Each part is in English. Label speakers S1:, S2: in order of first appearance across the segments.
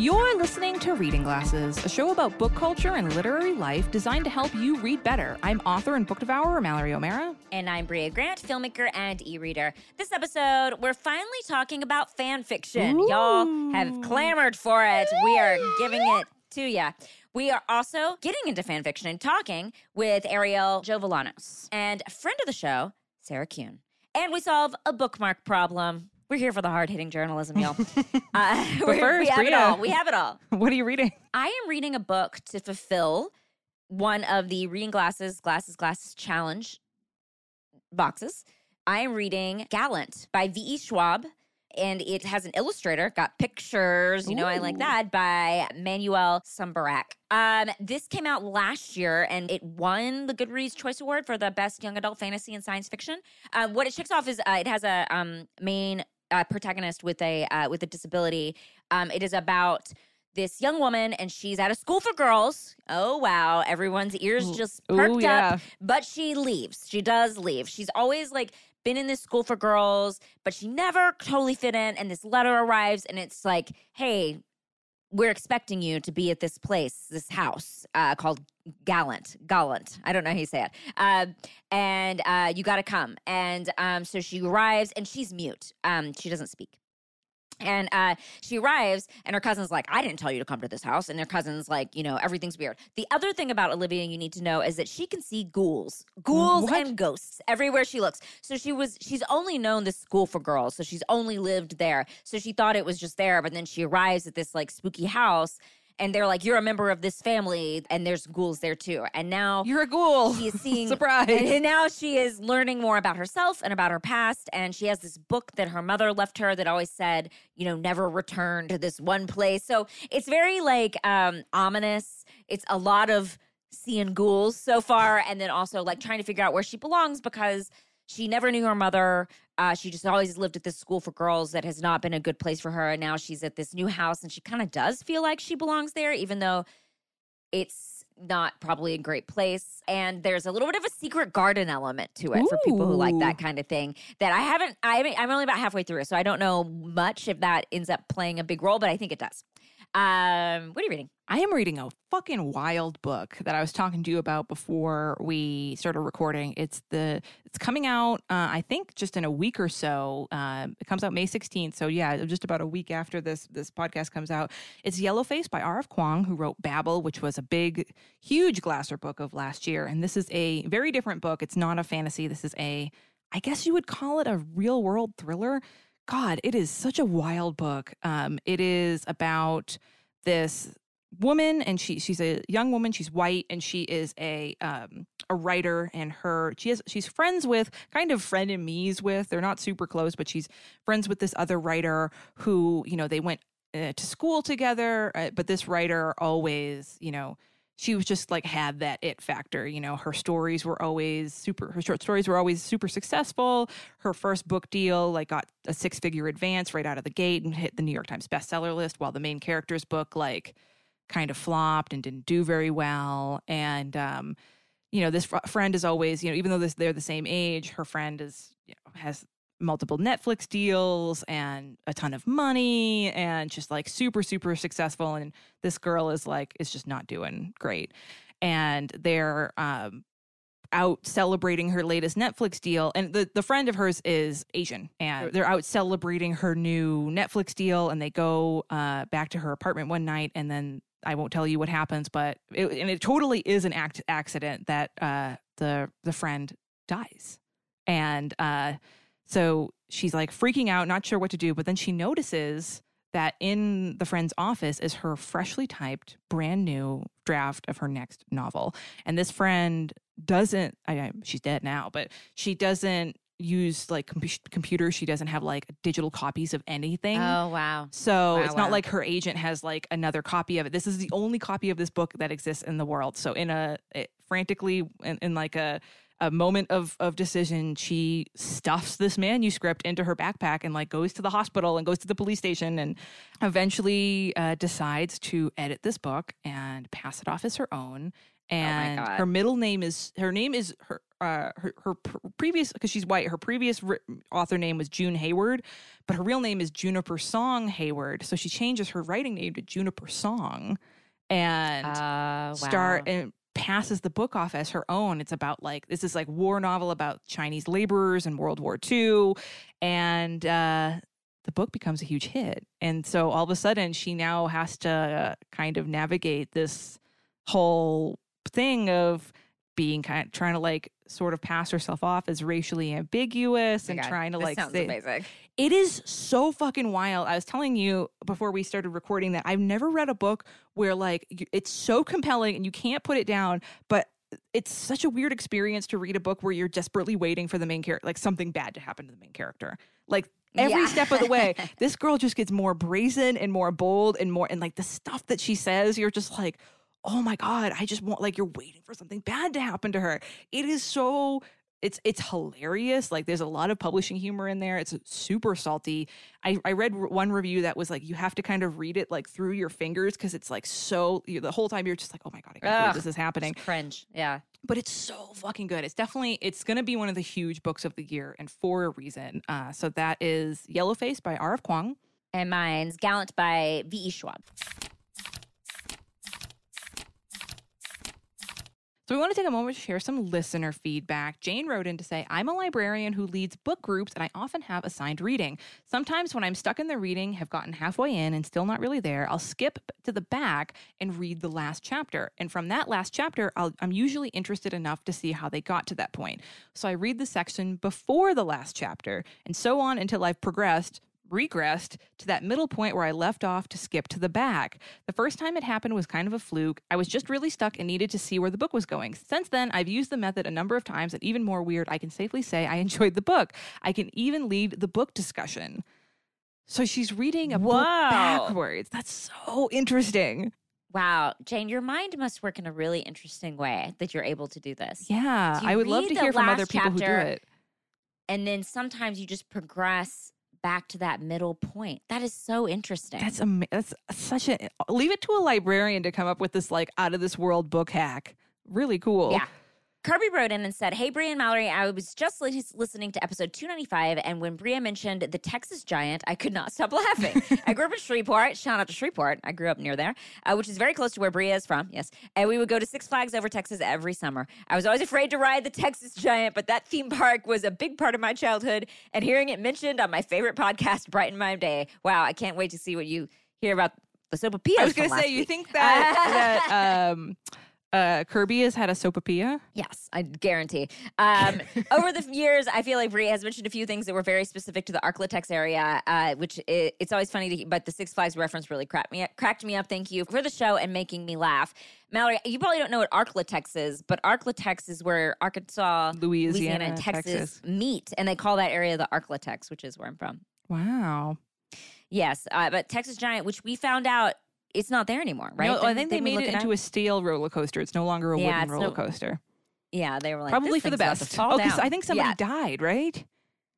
S1: You're listening to Reading Glasses, a show about book culture and literary life designed to help you read better. I'm author and book devourer Mallory O'Meara.
S2: And I'm Brea Grant, filmmaker and e reader. This episode, we're finally talking about fan fiction.
S1: Ooh.
S2: Y'all have clamored for it. We are giving it to you. We are also getting into fan fiction and talking with Arielle Jovellanos and a friend of the show, Sarah Kuhn. And we solve a bookmark problem. We're here for the hard hitting journalism, y'all. Uh,
S1: first,
S2: we have it all. We have it all.
S1: What are you reading?
S2: I am reading a book to fulfill one of the Reading Glasses, Glasses, Glasses Challenge boxes. I am reading Gallant by V.E. Schwab, and it has an illustrator, got pictures, you know, I like that, by Manuel Šumberac. Um, this came out last year and it won the Goodreads Choice Award for the best young adult fantasy and science fiction. Uh, what it checks off is uh, it has a um, main uh, protagonist with a uh, with a disability. Um, it is about this young woman and she's at a school for girls. Oh wow, everyone's ears
S1: Ooh.
S2: just
S1: Ooh,
S2: perked
S1: yeah.
S2: up. But she leaves. She does leave. She's always like been in this school for girls, but she never totally fit in. And this letter arrives and it's like, hey, we're expecting you to be at this place, this house uh, called Gallant. Gallant. I don't know how you say it. Uh, and uh, you got to come. And um, so she arrives and she's mute. Um, she doesn't speak. And uh, she arrives, and her cousin's like, I didn't tell you to come to this house. And their cousin's like, you know, everything's weird. The other thing about Olivia you need to know is that she can see ghouls, ghouls
S1: What?
S2: and ghosts everywhere she looks. So she was, she's only known this school for girls. So she's only lived there. So she thought it was just there. But then she arrives at this like spooky house, and they're like, You're a member of this family, and there's ghouls there too. And now
S1: You're a ghoul.
S2: she is seeing
S1: Surprise.
S2: and now she is learning more about herself and about her past and she has this book that her mother left her that always said you know never return to this one place so it's very like um ominous it's a lot of seeing ghouls so far and then also like trying to figure out where she belongs because she never knew her mother. Uh, she just always lived at this school for girls that has not been a good place for her. And now she's at this new house and she kind of does feel like she belongs there, even though it's not probably a great place. And there's a little bit of a secret garden element to it for people who like that kind of thing that I haven't, I haven't, I'm only about halfway through. So I don't know much if that ends up playing a big role, but I think it does. Um, what are you reading?
S1: I am reading a fucking wild book that I was talking to you about before we started recording. It's the it's coming out uh, I think just in a week or so. Um, it comes out May 16th. So yeah, just about a week after this this podcast comes out. It's Yellowface by R.F. Kuang who wrote Babel, which was a big huge Glasser book of last year and this is a very different book. It's not a fantasy. This is a I guess you would call it a real world thriller. God, it is such a wild book. Um, it is about this woman and she she's a young woman she's white and she is a um a writer and her she has she's friends with kind of friend and me's with they're not super close but she's friends with this other writer who you know they went uh, to school together uh, but this writer always you know she was just like had that it factor you know her stories were always super her short stories were always super successful. Her first book deal like got a six figure advance right out of the gate and hit the new york times bestseller list while the main character's book like kind of flopped and didn't do very well. And um you know this fr- friend is always you know even though this, they're the same age her friend is you know, has multiple netflix deals and a ton of money and just like super super successful and this girl is like is just not doing great and they're um out celebrating her latest Netflix deal. And the, the friend of hers is Asian. And they're out celebrating her new Netflix deal. And they go uh, back to her apartment one night. And then I won't tell you what happens, but it, and it totally is an act accident that uh, the the friend dies. And uh, so she's like freaking out, not sure what to do. But then she notices that in the friend's office is her freshly typed, brand new draft of her next novel. And this friend doesn't, I, I, she's dead now, but she doesn't use like com- computers. She doesn't have like digital copies of anything.
S2: Oh, wow.
S1: So
S2: Wow,
S1: it's not like her agent has like another copy of it. This is the only copy of this book that exists in the world. So in a it, frantically in, in like a a moment of of decision, she stuffs this manuscript into her backpack and like goes to the hospital and goes to the police station and eventually uh, decides to edit this book and pass it off as her own. And
S2: God.
S1: her middle name is her name is her uh, her, her pr- previous because she's white. Her previous ri- author name was June Hayward, but her real name is Juniper Song Hayward. So she changes her writing name to Juniper Song, and
S2: Uh, wow.
S1: start and passes the book off as her own. It's about like this is like war novel about Chinese laborers in World War II, and uh, the book becomes a huge hit. And so all of a sudden, she now has to uh, kind of navigate this whole thing of being kind of trying to like sort of pass herself off as racially ambiguous
S2: Oh
S1: and
S2: God,
S1: trying to like
S2: sounds
S1: say,
S2: amazing.
S1: It is so fucking wild. I was telling you before we started recording that I've never read a book where like it's so compelling and you can't put it down, but it's such a weird experience to read a book where you're desperately waiting for the main character, like something bad to happen to the main character. Like every
S2: Yeah.
S1: step of the way, this girl just gets more brazen and more bold and more, and like the stuff that she says, you're just like, oh my god, I just want like you're waiting for something bad to happen to her. It is so it's it's hilarious. Like there's a lot of publishing humor in there. It's super salty. I, I read one review that was like you have to kind of read it like through your fingers because it's like so you, the whole time you're just like oh my god I can't believe this is happening.
S2: Cringe. Yeah.
S1: But it's so fucking good. It's definitely it's gonna be one of the huge books of the year and for a reason. Uh, so that is Yellowface by R.F. Kuang.
S2: And mine's Gallant by V.E. Schwab.
S1: So we want to take a moment to share some listener feedback. Jane wrote in to say, I'm a librarian who leads book groups and I often have assigned reading. Sometimes when I'm stuck in the reading, have gotten halfway in and still not really there, I'll skip to the back and read the last chapter. And from that last chapter, I'll, I'm usually interested enough to see how they got to that point. So I read the section before the last chapter and so on until I've progressed regressed to that middle point where I left off to skip to the back. The first time it happened was kind of a fluke. I was just really stuck and needed to see where the book was going. Since then, I've used the method a number of times, and even more weird, I can safely say I enjoyed the book. I can even lead the book discussion. So she's reading a book backwards. That's so interesting.
S2: Wow. Jane, your mind must work in a really interesting way that you're able to do this.
S1: Yeah,
S2: you
S1: I would love to hear from other people who do it.
S2: And then sometimes you just progress back to that middle point. That is so interesting.
S1: That's ama- that's such a leave it to a librarian to come up with this like out of this world book hack. Really cool.
S2: Yeah. Kirby wrote in and said, Hey, Brea and Mallory, I was just listening to episode 295, and when Brea mentioned the Texas Giant, I could not stop laughing. I grew up in Shreveport. Shout out to Shreveport. I grew up near there, uh, which is very close to where Brea is from. Yes. And we would go to Six Flags over Texas every summer. I was always afraid to ride the Texas Giant, but that theme park was a big part of my childhood, and hearing it mentioned on my favorite podcast brightened my day. Wow. I can't wait to see what you hear about the Sopapillas.
S1: I was
S2: going to
S1: say, you think that that um uh Kirby has had a sopapilla?
S2: Yes, I guarantee. Um, over the years, I feel like Brea has mentioned a few things that were very specific to the Arklatex area, uh, which i it's always funny to. But the Six Flags reference really cracked me up, cracked me up. Thank you for the show and making me laugh, Mallory. You probably don't know what Arklatex is, but Arklatex is where Arkansas,
S1: Louisiana,
S2: and Texas,
S1: Texas.
S2: meet, and they call that area the Arklatex, which is where I'm from.
S1: Wow.
S2: Yes, uh, but Texas Giant, which we found out. It's not there anymore, right?
S1: No, I think they made it
S2: up?
S1: into a steel roller coaster. It's no longer a
S2: Yeah,
S1: wooden roller
S2: no-
S1: coaster.
S2: Yeah, they were like
S1: Probably for the best. Oh, because. I think somebody
S2: Yeah.
S1: died, right?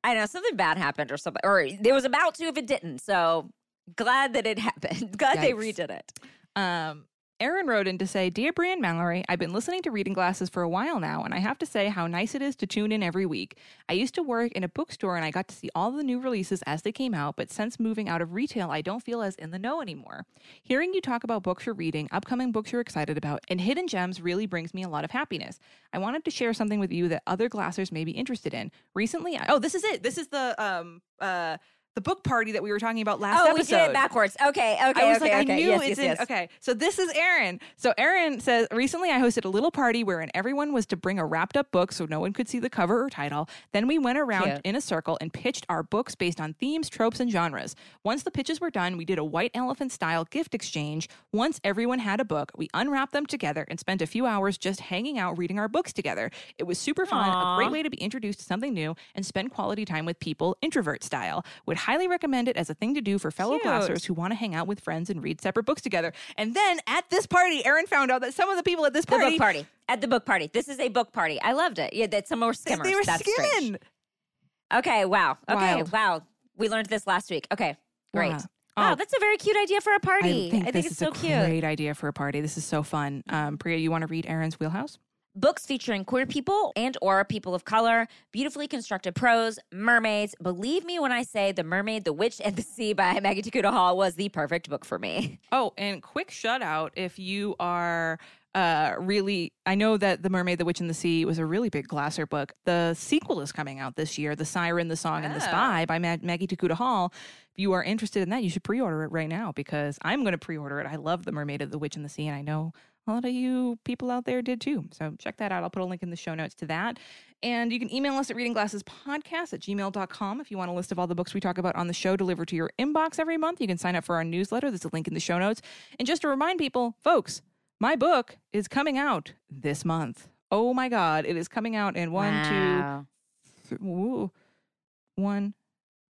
S2: I know something bad happened or something, or it was about to if it didn't. So glad that it happened. glad they redid it.
S1: Um, Aaron wrote in to say, Dear Brian Mallory, I've been listening to Reading Glasses for a while now, and I have to say how nice it is to tune in every week. I used to work in a bookstore and I got to see all the new releases as they came out, but since moving out of retail, I don't feel as in the know anymore. Hearing you talk about books you're reading, upcoming books you're excited about, and hidden gems really brings me a lot of happiness. I wanted to share something with you that other glassers may be interested in. Recently, I, oh, this is it. This is the um uh the book party that we were talking about last week.
S2: oh,
S1: episode.
S2: we did it backwards. Okay, okay,
S1: I was
S2: okay,
S1: like, I
S2: okay.
S1: knew
S2: yes,
S1: it's
S2: yes,
S1: in.
S2: yes.
S1: Okay, so this is Aaron. So Aaron says recently I hosted a little party wherein everyone was to bring a wrapped up book so no one could see the cover or title. Then we went around
S2: Cute.
S1: in a circle and pitched our books based on themes, tropes, and genres. Once the pitches were done, we did a white elephant style gift exchange. Once everyone had a book, we unwrapped them together and spent a few hours just hanging out reading our books together. It was super fun,
S2: Aw.
S1: a great way to be introduced to something new and spend quality time with people, introvert style. Would highly recommend it as a thing to do for fellow
S2: Cute.
S1: glassers who want to hang out with friends and read separate books together. And then at this party, Aaron found out that some of the people at this
S2: The
S1: party,
S2: book party at the book party. This is a book party. I loved it. Yeah, that some were skimmers.
S1: they were
S2: That's strange.
S1: skimming.
S2: Okay, wow. Okay,
S1: Wild.
S2: wow. We learned this last week. Okay, great.
S1: Wow.
S2: Wow,
S1: Oh.
S2: that's a very cute idea for a party.
S1: I think, this
S2: it's
S1: is
S2: so
S1: a
S2: cute.
S1: great idea for a party. This is so fun. Um, Priya, you want to read Aaron's wheelhouse?
S2: Books featuring queer people and or people of color, beautifully constructed prose, mermaids. Believe me when I say The Mermaid, the Witch, and the Sea by Maggie Tokuda Hall was the perfect book for me.
S1: Oh, and quick shout out if you are uh really I know that The Mermaid, the Witch and the Sea was a really big Glasser book. The sequel is coming out this year, The Siren, the Song and the Spy by Mag- Maggie Tokuda Hall. If you are interested in that, you should pre-order it right now because I'm going to pre-order it. I love The Mermaid, the Witch and the Sea and I know a lot of you people out there did too. So check that out. I'll put a link in the show notes to that. And you can email us at readingglassespodcast at gmail.com if you want a list of all the books we talk about on the show delivered to your inbox every month. You can sign up for our newsletter. There's a link in the show notes. And just to remind people, folks, my book is coming out this month. Oh my God. It is coming out in one,
S2: Wow.
S1: two, th- ooh, one,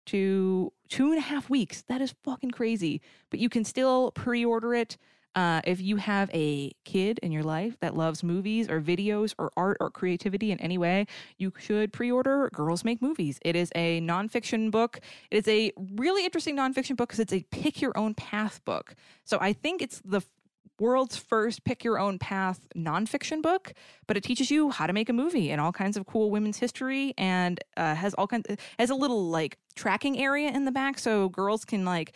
S1: two, two and a half weeks. That is fucking crazy. But you can still pre order it. Uh, if you have a kid in your life that loves movies or videos or art or creativity in any way, you should pre order Girls Make Movies. It is a nonfiction book. It is a really interesting nonfiction book because it's a pick your own path book. So I think it's the world's first pick your own path nonfiction book, but it teaches you how to make a movie and all kinds of cool women's history and uh, has all kinds has a little like tracking area in the back so girls can like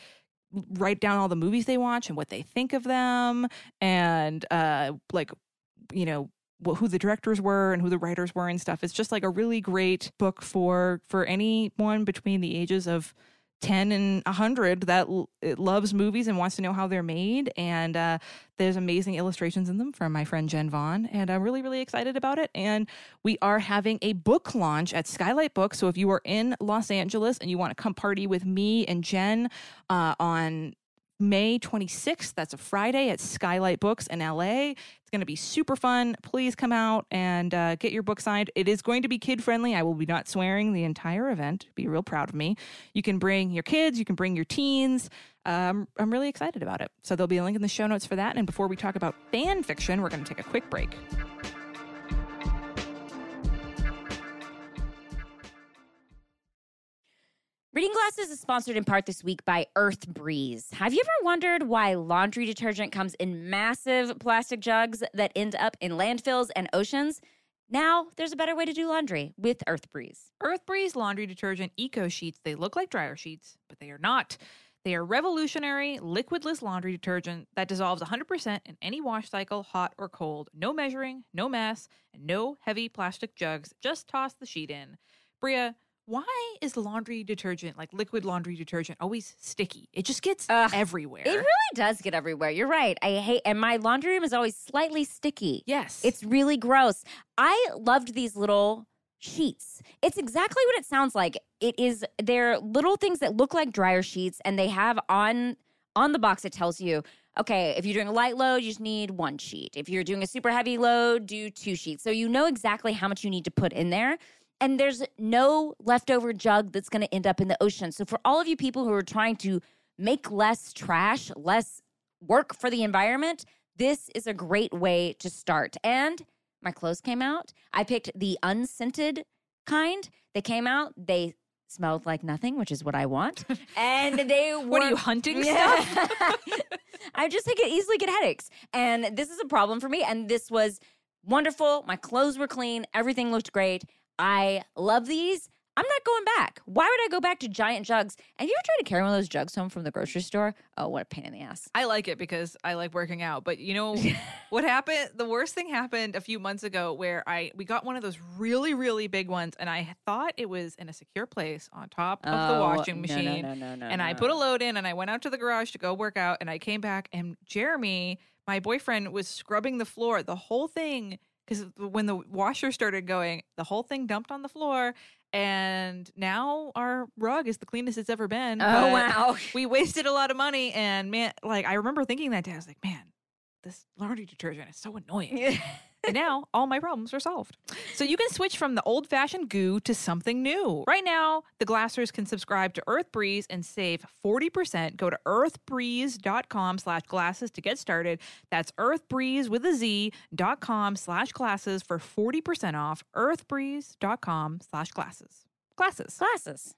S1: write down all the movies they watch and what they think of them and uh like you know who the directors were and who the writers were and stuff. It's just like a really great book for for anyone between the ages of 10 and 100 that l- loves movies and wants to know how they're made and uh, there's amazing illustrations in them from my friend jen vaughn and i'm really really excited about it and we are having a book launch at skylight books so if you are in los angeles and you want to come party with me and jen uh, on May 26th. That's a Friday at Skylight Books in LA. It's going to be super fun. Please come out and uh, get your book signed. It is going to be kid friendly. I will be not swearing the entire event. Be real proud of me. You can bring your kids, you can bring your teens. Um, I'm really excited about it. So there'll be a link in the show notes for that. And before we talk about fan fiction, we're going to take a quick break.
S2: Reading Glasses is sponsored in part this week by Earth Breeze. Have you ever wondered why laundry detergent comes in massive plastic jugs that end up in landfills and oceans? Now there's a better way to do laundry with Earth Breeze.
S1: Earth Breeze laundry detergent eco sheets. They look like dryer sheets, but they are not. They are revolutionary liquidless laundry detergent that dissolves 100% in any wash cycle, hot or cold. No measuring, no mess, and no heavy plastic jugs. Just toss the sheet in. Brea, why is laundry detergent, like liquid laundry detergent, always sticky? It just gets
S2: Ugh,
S1: everywhere.
S2: It really does get everywhere. You're right. I hate, and my laundry room is always slightly sticky.
S1: yes.
S2: It's really gross. I loved these little sheets. It's exactly what it sounds like. It is they're little things that look like dryer sheets and they have on on the box it tells you, okay, if you're doing a light load, you just need one sheet. If you're doing a super heavy load, do two sheets. So you know exactly how much you need to put in there. And there's no leftover jug that's going to end up in the ocean. So for all of you people who are trying to make less trash, less work for the environment, this is a great way to start. And my clothes came out. I picked the unscented kind. They came out. They smelled like nothing, which is what I want. And they were
S1: what are you hunting stuff?
S2: I just think like easily get headaches. And this is a problem for me. And this was wonderful. My clothes were clean. Everything looked great. I love these. I'm not going back. Why would I go back to giant jugs? And you ever tried to carry one of those jugs home from the grocery store? Oh, what a pain in the ass.
S1: I like it because I like working out. But you know what happened? The worst thing happened a few months ago where I we got one of those really really big ones, and I thought it was in a secure place on top of the oh, washing machine.
S2: Oh, No, no, no, no,
S1: and I put a load in, and I went out to the garage to go work out, and I came back, and Jeremy, my boyfriend, was scrubbing the floor. The whole thing because when the washer started going, the whole thing dumped on the floor. And now our rug is the cleanest it's ever been.
S2: Oh, wow.
S1: we wasted a lot of money and man like i remember thinking that day i was like man this laundry detergent is so annoying and now all my problems are solved. So you can switch from the old fashioned goo to something new. Right now the glassers can subscribe to earth breeze and save 40% go to earthbreeze.com slash glasses to get started. That's earthbreeze with a z dot com slash glasses for 40% off. earthbreeze.com slash glasses. Glasses.
S2: Glasses.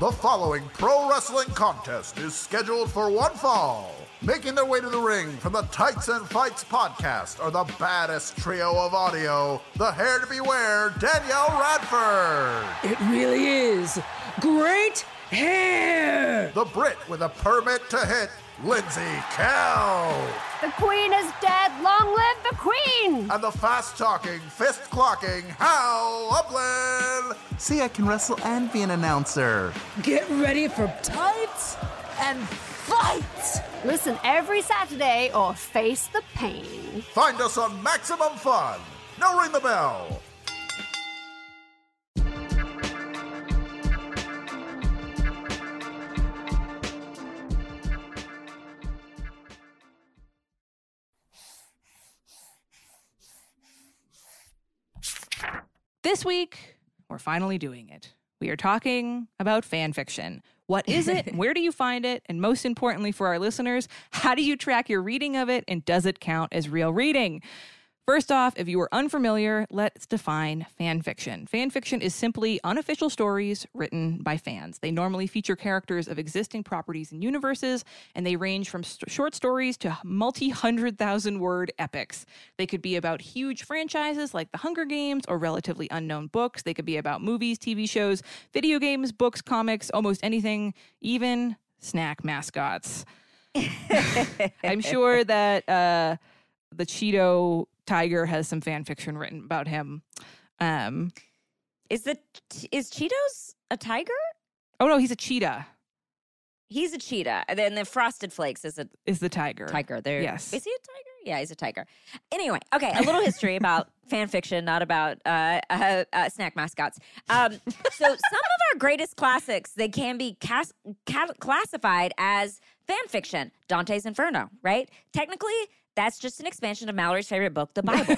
S3: The following pro wrestling contest is scheduled for one fall. Making their way to the ring from the Tights and Fights podcast are the baddest trio of audio, the hair to beware, Danielle Radford.
S4: It really is. Great hair!
S3: The Brit with a permit to hit, Lindsey Kelk.
S5: The queen is dead. Long live the queen!
S3: And the fast talking, fist clocking, Hal Lublin.
S6: See, I can wrestle and be an announcer.
S4: Get ready for tights and fights!
S5: Listen every Saturday or face the pain.
S3: Find us on Maximum Fun. Now ring the bell.
S1: This week, we're finally doing it. We are talking about fan fiction. What is it? Where do you find it? And most importantly for our listeners, how do you track your reading of it? And does it count as real reading? First off, if you are unfamiliar, let's define fan fiction. Fan fiction is simply unofficial stories written by fans. They normally feature characters of existing properties and universes, and they range from st- short stories to multi hundred thousand word epics. They could be about huge franchises like The Hunger Games or relatively unknown books. They could be about movies, TV shows, video games, books, comics, almost anything, even snack mascots. I'm sure that uh, the Cheeto Tiger has some fan fiction written about him. Um,
S2: Is the is Cheetos a tiger?
S1: oh no, he's a cheetah.
S2: He's a cheetah. And then the Frosted Flakes is a
S1: Is the tiger?
S2: tiger. There,
S1: Yes.
S2: Is he a tiger? Yeah, he's a tiger. Anyway, okay, a little history about fan fiction, not about uh, uh, uh, snack mascots. Um, so some of our greatest classics they can be cas- ca- classified as fan fiction. Dante's Inferno, right? Technically, that's just an expansion of Mallory's favorite book, the Bible.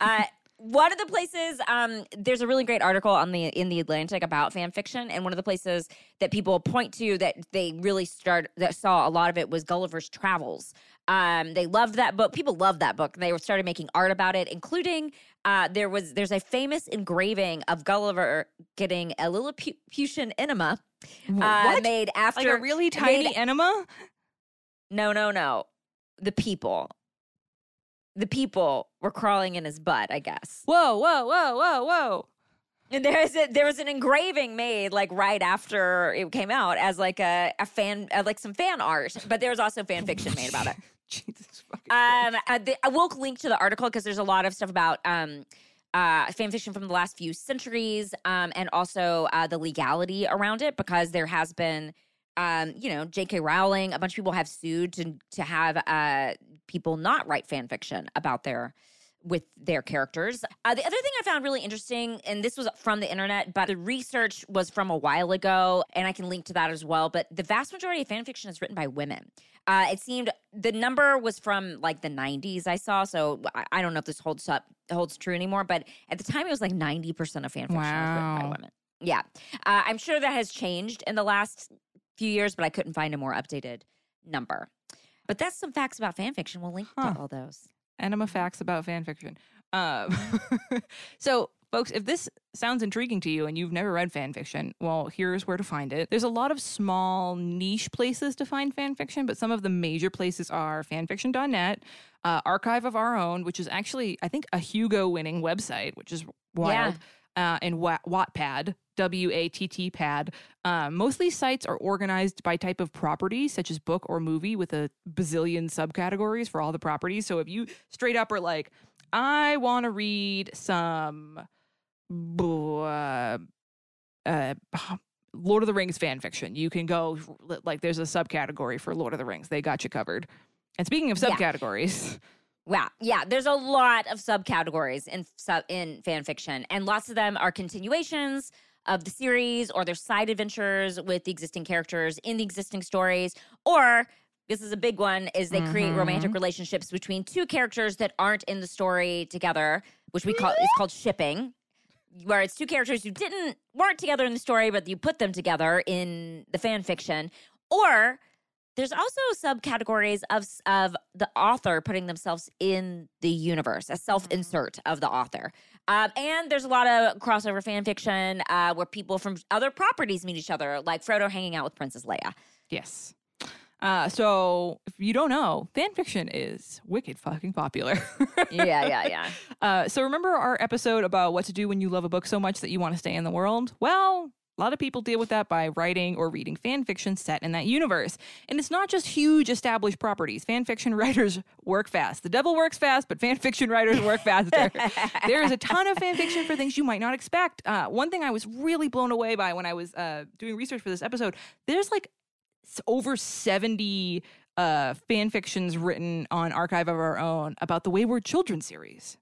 S2: uh, one of the places um, there's a really great article on the in the Atlantic about fan fiction, and one of the places that people point to that they really start that saw a lot of it was Gulliver's Travels. Um, they loved that book. People loved that book. They started making art about it, including uh, there was there's a famous engraving of Gulliver getting a Lilliputian enema uh, made after
S1: Like a really
S2: made-
S1: tiny enema?
S2: no, no, no. The people. The people were crawling in his butt, I guess.
S1: Whoa, whoa, whoa, whoa, whoa.
S2: And there is a, there was an engraving made like right after it came out as like a, a fan uh, like some fan art, but there was also fan fiction made about it.
S1: Jesus fucking
S2: Um, uh, the, I will link to the article because there's a lot of stuff about um, uh, fan fiction from the last few centuries, um, and also uh, the legality around it because there has been, um, you know, J.K. Rowling. A bunch of people have sued to to have uh, people not write fan fiction about their with their characters. Uh, the other thing I found really interesting, and this was from the internet, but the research was from a while ago, and I can link to that as well. But the vast majority of fan fiction is written by women. Uh, it seemed the number was from like the 90s I saw, so I, I don't know if this holds up holds true anymore. But at the time, it was like 90 percent of fan fiction was written by women. Yeah, uh, I'm sure that has changed in the last few years, but I couldn't find a more updated number. But that's some facts about fan fiction. We'll link
S1: Huh.
S2: to all those.
S1: enema facts about fan fiction. Um, so, folks, if this sounds intriguing to you and you've never read fan fiction, well, here's where to find it. There's a lot of small niche places to find fan fiction, but some of the major places are fanfiction.net, uh, Archive of Our Own, which is actually, I think, a Hugo winning website, which is wild, uh, and Wa- Wattpad. W A T T pad. Um, most of these sites are organized by type of property, such as book or movie, with a bazillion subcategories for all the properties. So if you straight up are like, I want to read some uh, uh, Lord of the Rings fan fiction, you can go like there's a subcategory for Lord of the Rings. They got you covered. And speaking of
S2: Yeah. Wow. Yeah, there's a lot of subcategories in sub in fan fiction, and lots of them are continuations of the series or their side adventures with the existing characters in the existing stories, or this is a big one is they create romantic mm-hmm. relationships between two characters that aren't in the story together, which we call is called shipping. Where it's two characters who didn't weren't together in the story, but you put them together in the fan fiction. Or there's also subcategories of of the author putting themselves in the universe, a self insert of the author. Um, and there's a lot of crossover fan fiction uh, where people from other properties meet each other, like Frodo hanging out with Princess Leia.
S1: Yes. Uh, so if you don't know, fan fiction is wicked fucking popular.
S2: yeah, yeah, yeah.
S1: Uh, so remember our episode about what to do when you love a book so much that you want to stay in the world? Well, a lot of people deal with that by writing or reading fan fiction set in that universe. And it's not just huge established properties. Fan fiction writers work fast. The devil works fast, but fan fiction writers work faster. there is a ton of fan fiction for things you might not expect. Uh, one thing I was really blown away by when I was uh, doing research for this episode, there's like over 70 uh, fan fictions written on Archive of Our Own about the Wayward Children series.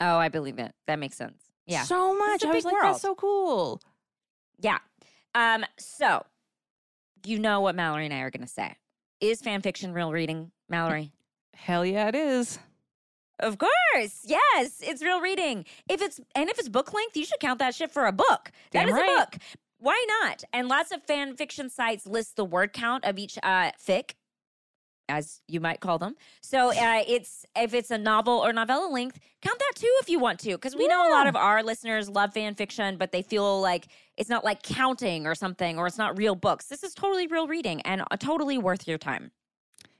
S2: Oh, I believe it. That makes sense. Yeah.
S1: So much. I was like,
S2: world.
S1: that's so cool.
S2: Yeah. Um, so you know what Mallory and I are gonna say. Is fan fiction real reading, Mallory?
S1: Hell yeah, it is.
S2: Of course. Yes, it's real reading. If it's and if it's book length, you should count that shit for a book.
S1: Damn
S2: that is
S1: right.
S2: a book. Why not? And lots of fan fiction sites list the word count of each uh fic, as you might call them. So uh, it's if it's a novel or novella length, count that too if you want to, because we know a lot of our listeners love fan fiction, but they feel like it's not like counting or something, or it's not real books. This is totally real reading and uh, totally worth your time.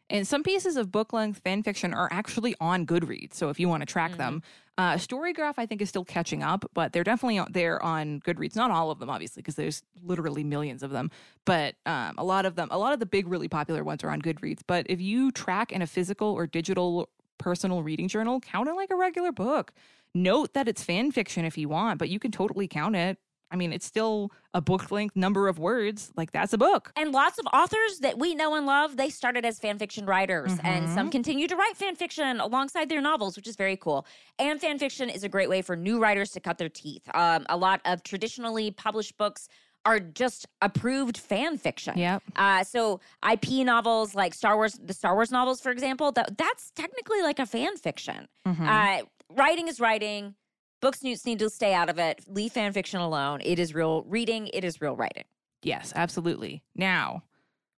S1: And some pieces of book length fan fiction are actually on Goodreads. So if you want to track them, uh, Storygraph I think is still catching up, but they're definitely there on Goodreads. Not all of them, obviously, because there's literally millions of them. But um, a lot of them, a lot of the big, really popular ones are on Goodreads. But if you track in a physical or digital personal reading journal, count it like a regular book. Note that it's fan fiction if you want, but you can totally count it. I mean, it's still a book length number of words. Like that's a book.
S2: And lots of authors that we know and love, they started as fan fiction writers, and some continue to write fan fiction alongside their novels, which is very cool. And fan fiction is a great way for new writers to cut their teeth. Um, a lot of traditionally published books are just approved fan fiction.
S1: Yep.
S2: Uh, so IP novels like Star Wars, the Star Wars novels, for example, that that's technically like a fan fiction. Uh, writing is writing. Books need need to stay out of it. Leave fan fiction alone. It is real reading. It is real writing.
S1: Yes, absolutely. Now,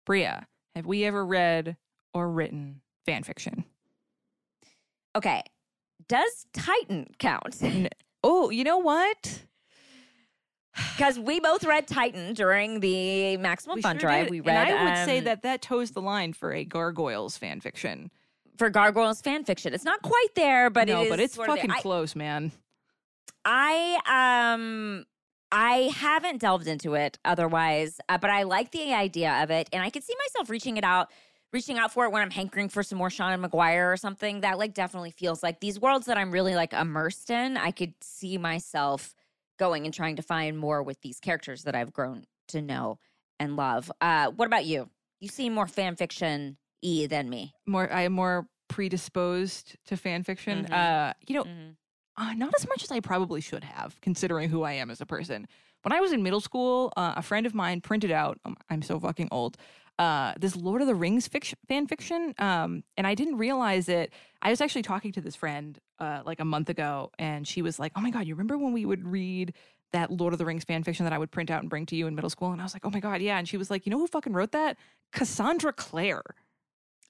S1: Brea, have we ever read or written fan fiction?
S2: Okay. Does Titan count?
S1: Oh, you know what?
S2: Because we both read Titan during the Maximum
S1: We
S2: Fun
S1: sure
S2: Drive.
S1: did.
S2: We read.
S1: and I would say
S2: um,
S1: that that toes the line for a Gargoyles fan fiction.
S2: for Gargoyles fan fiction, it's not quite there, but
S1: no,
S2: it is.
S1: but it's fucking
S2: I-
S1: close, man.
S2: I um I haven't delved into it otherwise, uh, but I like the idea of it, and I could see myself reaching it out, reaching out for it when I'm hankering for some more Seanan McGuire or something. That like definitely feels like these worlds that I'm really like immersed in. I could see myself going and trying to find more with these characters that I've grown to know and love. Uh, what about you? You seem more fan fiction e than me.
S1: More, I am more predisposed to fan fiction.
S2: Mhm.
S1: Uh, you know,
S2: Mhm.
S1: Uh, not as much as I probably should have, considering who I am as a person. When I was in middle school, uh, a friend of mine printed out. Um, I'm so fucking old. Uh, this Lord of the Rings fan fiction, um, and I didn't realize it. I was actually talking to this friend uh, like a month ago, and she was like, "Oh my god, you remember when we would read that Lord of the Rings fan fiction that I would print out and bring to you in middle school?" And I was like, "Oh my god, yeah." And she was like, "You know who fucking wrote that? Cassandra Clare."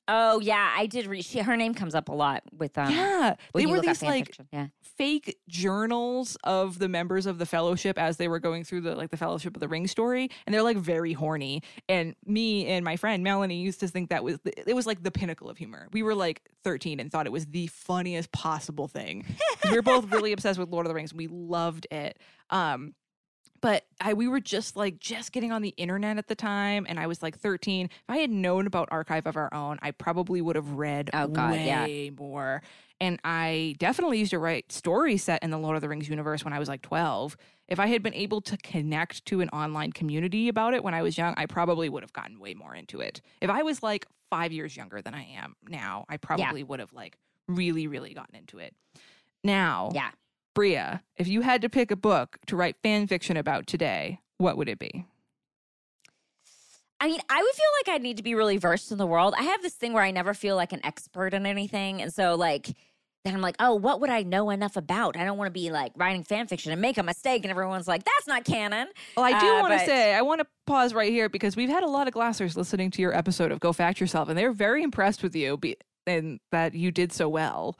S2: Oh yeah, I did read. She, her name comes up a lot with um.
S1: yeah, they were these like
S2: yeah.
S1: fake journals of the members of the fellowship as they were going through the like the fellowship of the ring story and they're like very horny and me and my friend melanie used to think that was the, it was like the pinnacle of humor we were like 13 and thought it was the funniest possible thing. we were both really obsessed with lord of the rings we loved it um but I we were just like just getting on the internet at the time, and I was like 13. If I had known about Archive of Our Own, I probably would have read
S2: Oh, God, yeah.
S1: way more. And I definitely used to write stories set in the Lord of the Rings universe when I was like 12. If I had been able to connect to an online community about it when I was young, I probably would have gotten way more into it. If I was like five years younger than I am now, I probably would have like really, really gotten into it. Now,
S2: Yeah.
S1: Brea, if you had to pick a book to write fan fiction about today, what would it be?
S2: I mean, I would feel like I'd need to be really versed in the world. I have this thing where I never feel like an expert in anything. And so, like, then I'm like, oh, what would I know enough about? I don't want to be like writing fan fiction and make a mistake. And everyone's like, that's not canon.
S1: Well, I do
S2: Uh,
S1: want to
S2: but-
S1: say, I want to pause right here because we've had a lot of glassers listening to your episode of Go Fact Yourself, and they're very impressed with you be- and that you did so well.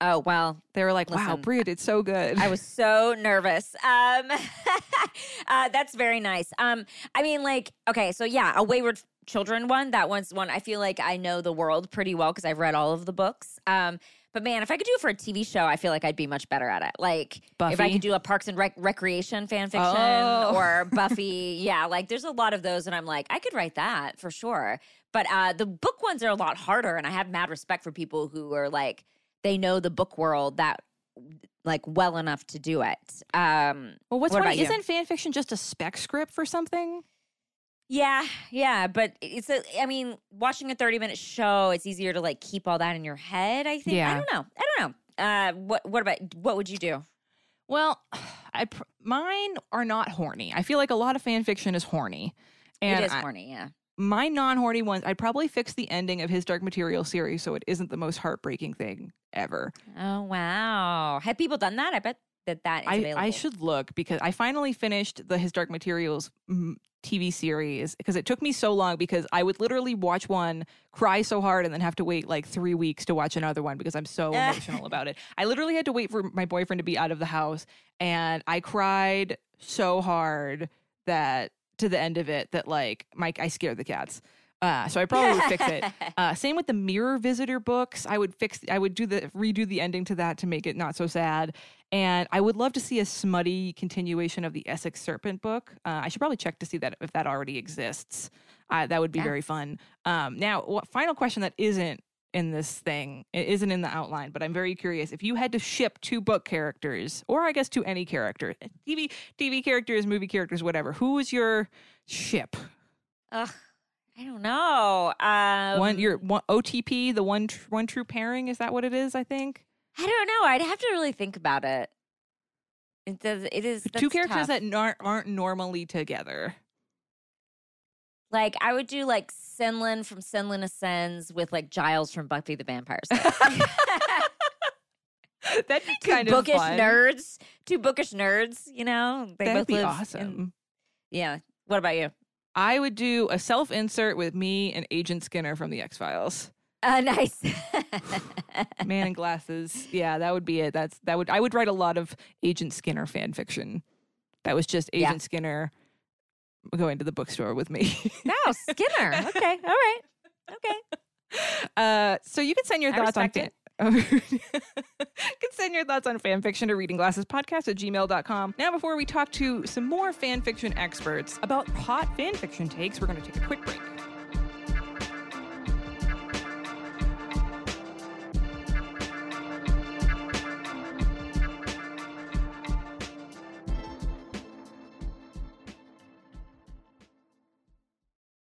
S2: Oh well,
S1: They were like, "Wow,
S2: Listen,
S1: Brea did so good."
S2: I was so nervous. Um, uh, that's very nice. Um, I mean, like, okay, so yeah, a Wayward Children one. That one's one. I feel like I know the world pretty well because I've read all of the books. Um, but man, if I could do it for a TV show, I feel like I'd be much better at it. Like, if I could do a Parks and Rec- Recreation fan fiction
S1: Oh.
S2: or Buffy, yeah, like there's a lot of those, and I'm like, I could write that for sure. But uh, the book ones are a lot harder, and I have mad respect for people who are like they know the book world that like well enough to do it. Um,
S1: well, what's
S2: what
S1: funny isn't fan fiction just a spec script for something?
S2: yeah, yeah, but it's a. I mean, watching a thirty minute show, it's easier to like keep all that in your head. I think. I don't know. I don't know. Uh, what What about what would you do?
S1: Well, I pr- mine are not horny. I feel like a lot of fan fiction is horny. And
S2: it is
S1: I-
S2: horny. Yeah.
S1: My non-horny ones, I'd probably fix the ending of his Dark Material series so it isn't the most heartbreaking thing ever.
S2: Oh wow. Have people done that? I bet that that is
S1: I,
S2: available.
S1: I should look because I finally finished the His Dark Materials mm, TV series because it took me so long because I would literally watch one, cry so hard, and then have to wait like three weeks to watch another one because I'm so emotional about it. I literally had to wait for my boyfriend to be out of the house, and I cried so hard that to the end of it that like Mike, I scared the cats. Uh, so I probably would fix it. Uh, same with the Mirror Visitor books. I would fix. I would do the redo the ending to that to make it not so sad. And I would love to see a smutty continuation of the Essex Serpent book. Uh, I should probably check to see that if that already exists. Uh, that would be
S2: Yeah.
S1: very fun. Um, now, what final question that isn't in this thing, it isn't in the outline, but I'm very curious. If you had to ship two book characters, or I guess to any character, TV, TV characters, movie characters, whatever, who was your ship?
S2: Ugh, I don't know. Um,
S1: one your one OTP, the one tr- one true pairing. Is that what it is? I think
S2: I don't know. I'd have to really think about it. It does. It is
S1: two characters
S2: tough.
S1: that aren't aren't normally together.
S2: Like I would do like Senlin from Senlin Ascends with like Giles from Buffy the Vampire Slayer.
S1: That'd be
S2: two
S1: kind of
S2: bookish
S1: fun.
S2: nerds. Two bookish nerds. You know, they
S1: That'd
S2: both
S1: be
S2: live in-
S1: awesome.
S2: yeah. What about you?
S1: I would do a self insert with me and Agent Skinner from the X Files.
S2: Uh, nice.
S1: Man in glasses. Yeah, that would be it. That's that would I would write a lot of Agent Skinner fan fiction. That was just
S2: Yeah.
S1: Agent Skinner going to the bookstore with me.
S2: no, Skinner. Okay. All right. Okay.
S1: Uh, so you can send your
S2: I
S1: thoughts on fan. you can send your thoughts on fan fiction to reading glasses podcast at gmail.com. Now, before we talk to some more fan fiction experts about hot fan fiction takes, we're going to take a quick break.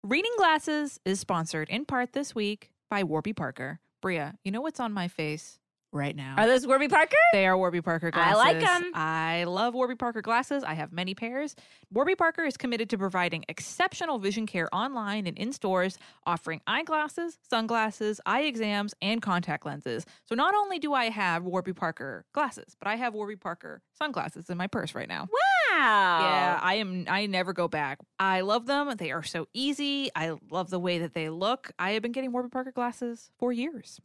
S1: Reading Glasses is sponsored in part this week by Warby Parker. Brea, you know what's on my face right now?
S2: Are those Warby Parker?
S1: They are Warby Parker glasses.
S2: I like them.
S1: I love Warby Parker glasses. I have many pairs. Warby Parker is committed to providing exceptional vision care online and in stores, offering eyeglasses, sunglasses, eye exams, and contact lenses. So not only do I have Warby Parker glasses, but I have Warby Parker sunglasses in my purse right now.
S2: Wow.
S1: Yeah, I am. I never go back. I love them. They are so easy. I love the way that they look. I have been getting Warby Parker glasses for years.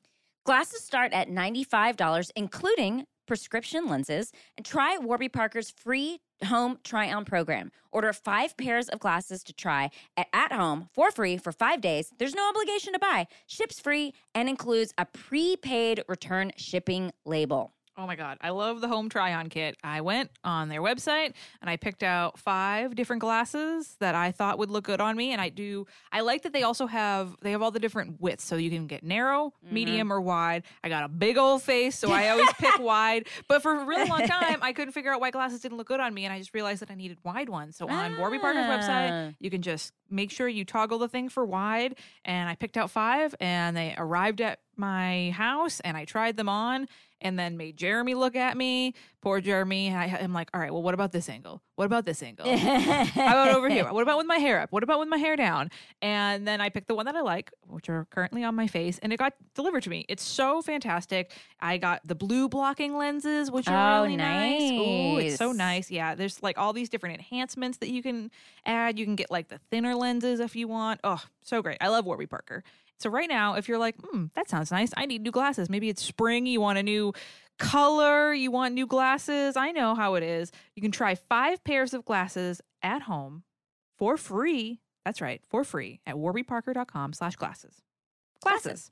S2: Glasses start at $95, including prescription lenses, and try Warby Parker's free home try on program. Order five pairs of glasses to try at, at home for free for five days. There's no obligation to buy, ships free, and includes a prepaid return shipping label.
S1: Oh my God. I love the home try on kit. I went on their website and I picked out five different glasses that I thought would look good on me. And I do, I like that they also have, they have all the different widths. So you can get narrow, medium, or wide. I got a big old face. So I always pick wide. But for a really long time, I couldn't figure out why glasses didn't look good on me. And I just realized that I needed wide ones. So on Warby Parker's
S2: Ah.
S1: website, you can just make sure you toggle the thing for wide. And I picked out five and they arrived at my house and I tried them on and then made Jeremy look at me. Poor Jeremy. I, I'm like, all right, well, what about this angle? What about this angle? How about over here? What about with my hair up? What about with my hair down? And then I picked the one that I like, which are currently on my face, and it got delivered to me. It's so fantastic. I got the blue blocking lenses, which are
S2: Oh,
S1: really nice. Oh, it's so
S2: nice.
S1: nice. Yeah, there's like all these different enhancements that you can add. You can get like the thinner lenses if you want. Oh, so great. I love Warby Parker. So right now, if you're like, hmm, that sounds nice, I need new glasses. Maybe it's spring, you want a new color, you want new glasses. I know how it is. You can try five pairs of glasses at home for free. That's right, for free at warbyparker.com slash glasses. Glasses.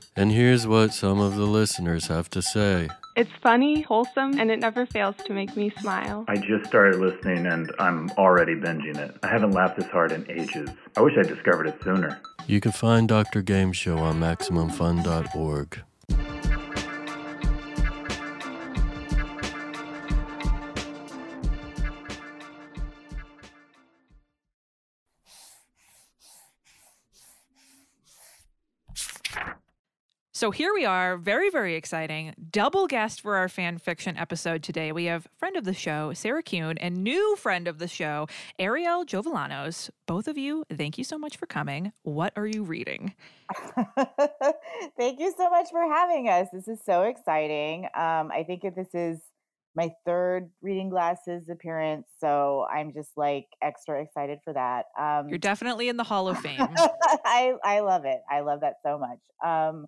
S7: And here's what some of the listeners have to say.
S8: It's funny, wholesome, and it never fails to make me smile.
S9: I just started listening and I'm already binging it. I haven't laughed this hard in ages. I wish I'd discovered it sooner.
S7: You can find Dr. Game Show on MaximumFun.org.
S1: So here we are, very, very exciting. Double guest for our fan fiction episode today. We have friend of the show, Sarah Kuhn, and new friend of the show, Arielle Jovellanos. Both of you, thank you so much for coming. What are you reading?
S10: thank you so much for having us. This is so exciting. Um, I think if this is my third reading glasses appearance so i'm just like extra excited for that
S1: um, you're definitely in the hall of fame
S10: i i love it i love that so much um,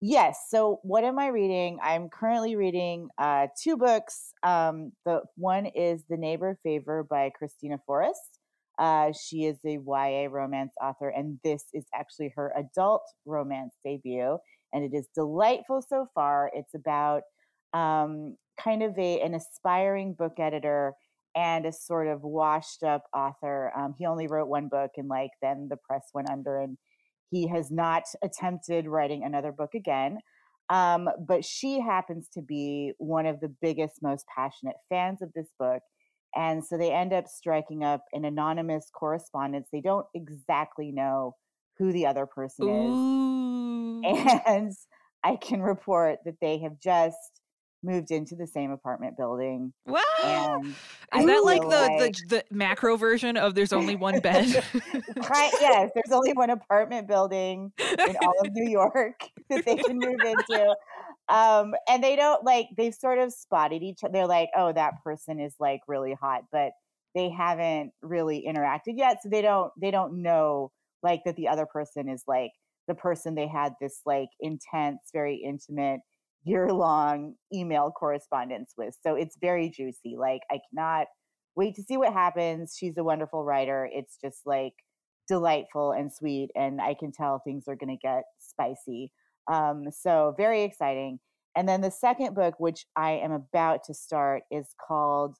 S10: Yes. So, what am I reading? I'm currently reading uh, two books. Um, the one is The Neighbor Favor by Kristina Forest. Uh, she is a YA romance author, and this is actually her adult romance debut, and it is delightful so far. It's about um, kind of a an aspiring book editor and a sort of washed up author. Um, he only wrote one book, and like then the press went under, and he has not attempted writing another book again. Um, but she happens to be one of the biggest, most passionate fans of this book. And so they end up striking up an anonymous correspondence. They don't exactly know who the other person
S1: Ooh.
S10: is. And I can report that they have just moved into the same apartment building.
S1: Wow. Is I that like the, like the the macro version of there's only one bed?
S10: right, yes, there's only one apartment building in all of New York that they can move into. Um, and they don't like they've sort of spotted each other. They're like, oh, that person is like really hot, but they haven't really interacted yet. So they don't they don't know like that the other person is like the person they had this like intense, very intimate year long email correspondence with. So it's very juicy. Like, I cannot wait to see what happens. She's a wonderful writer. It's just like delightful and sweet. And I can tell things are going to get spicy. Um, so, very exciting. And then the second book, which I am about to start, is called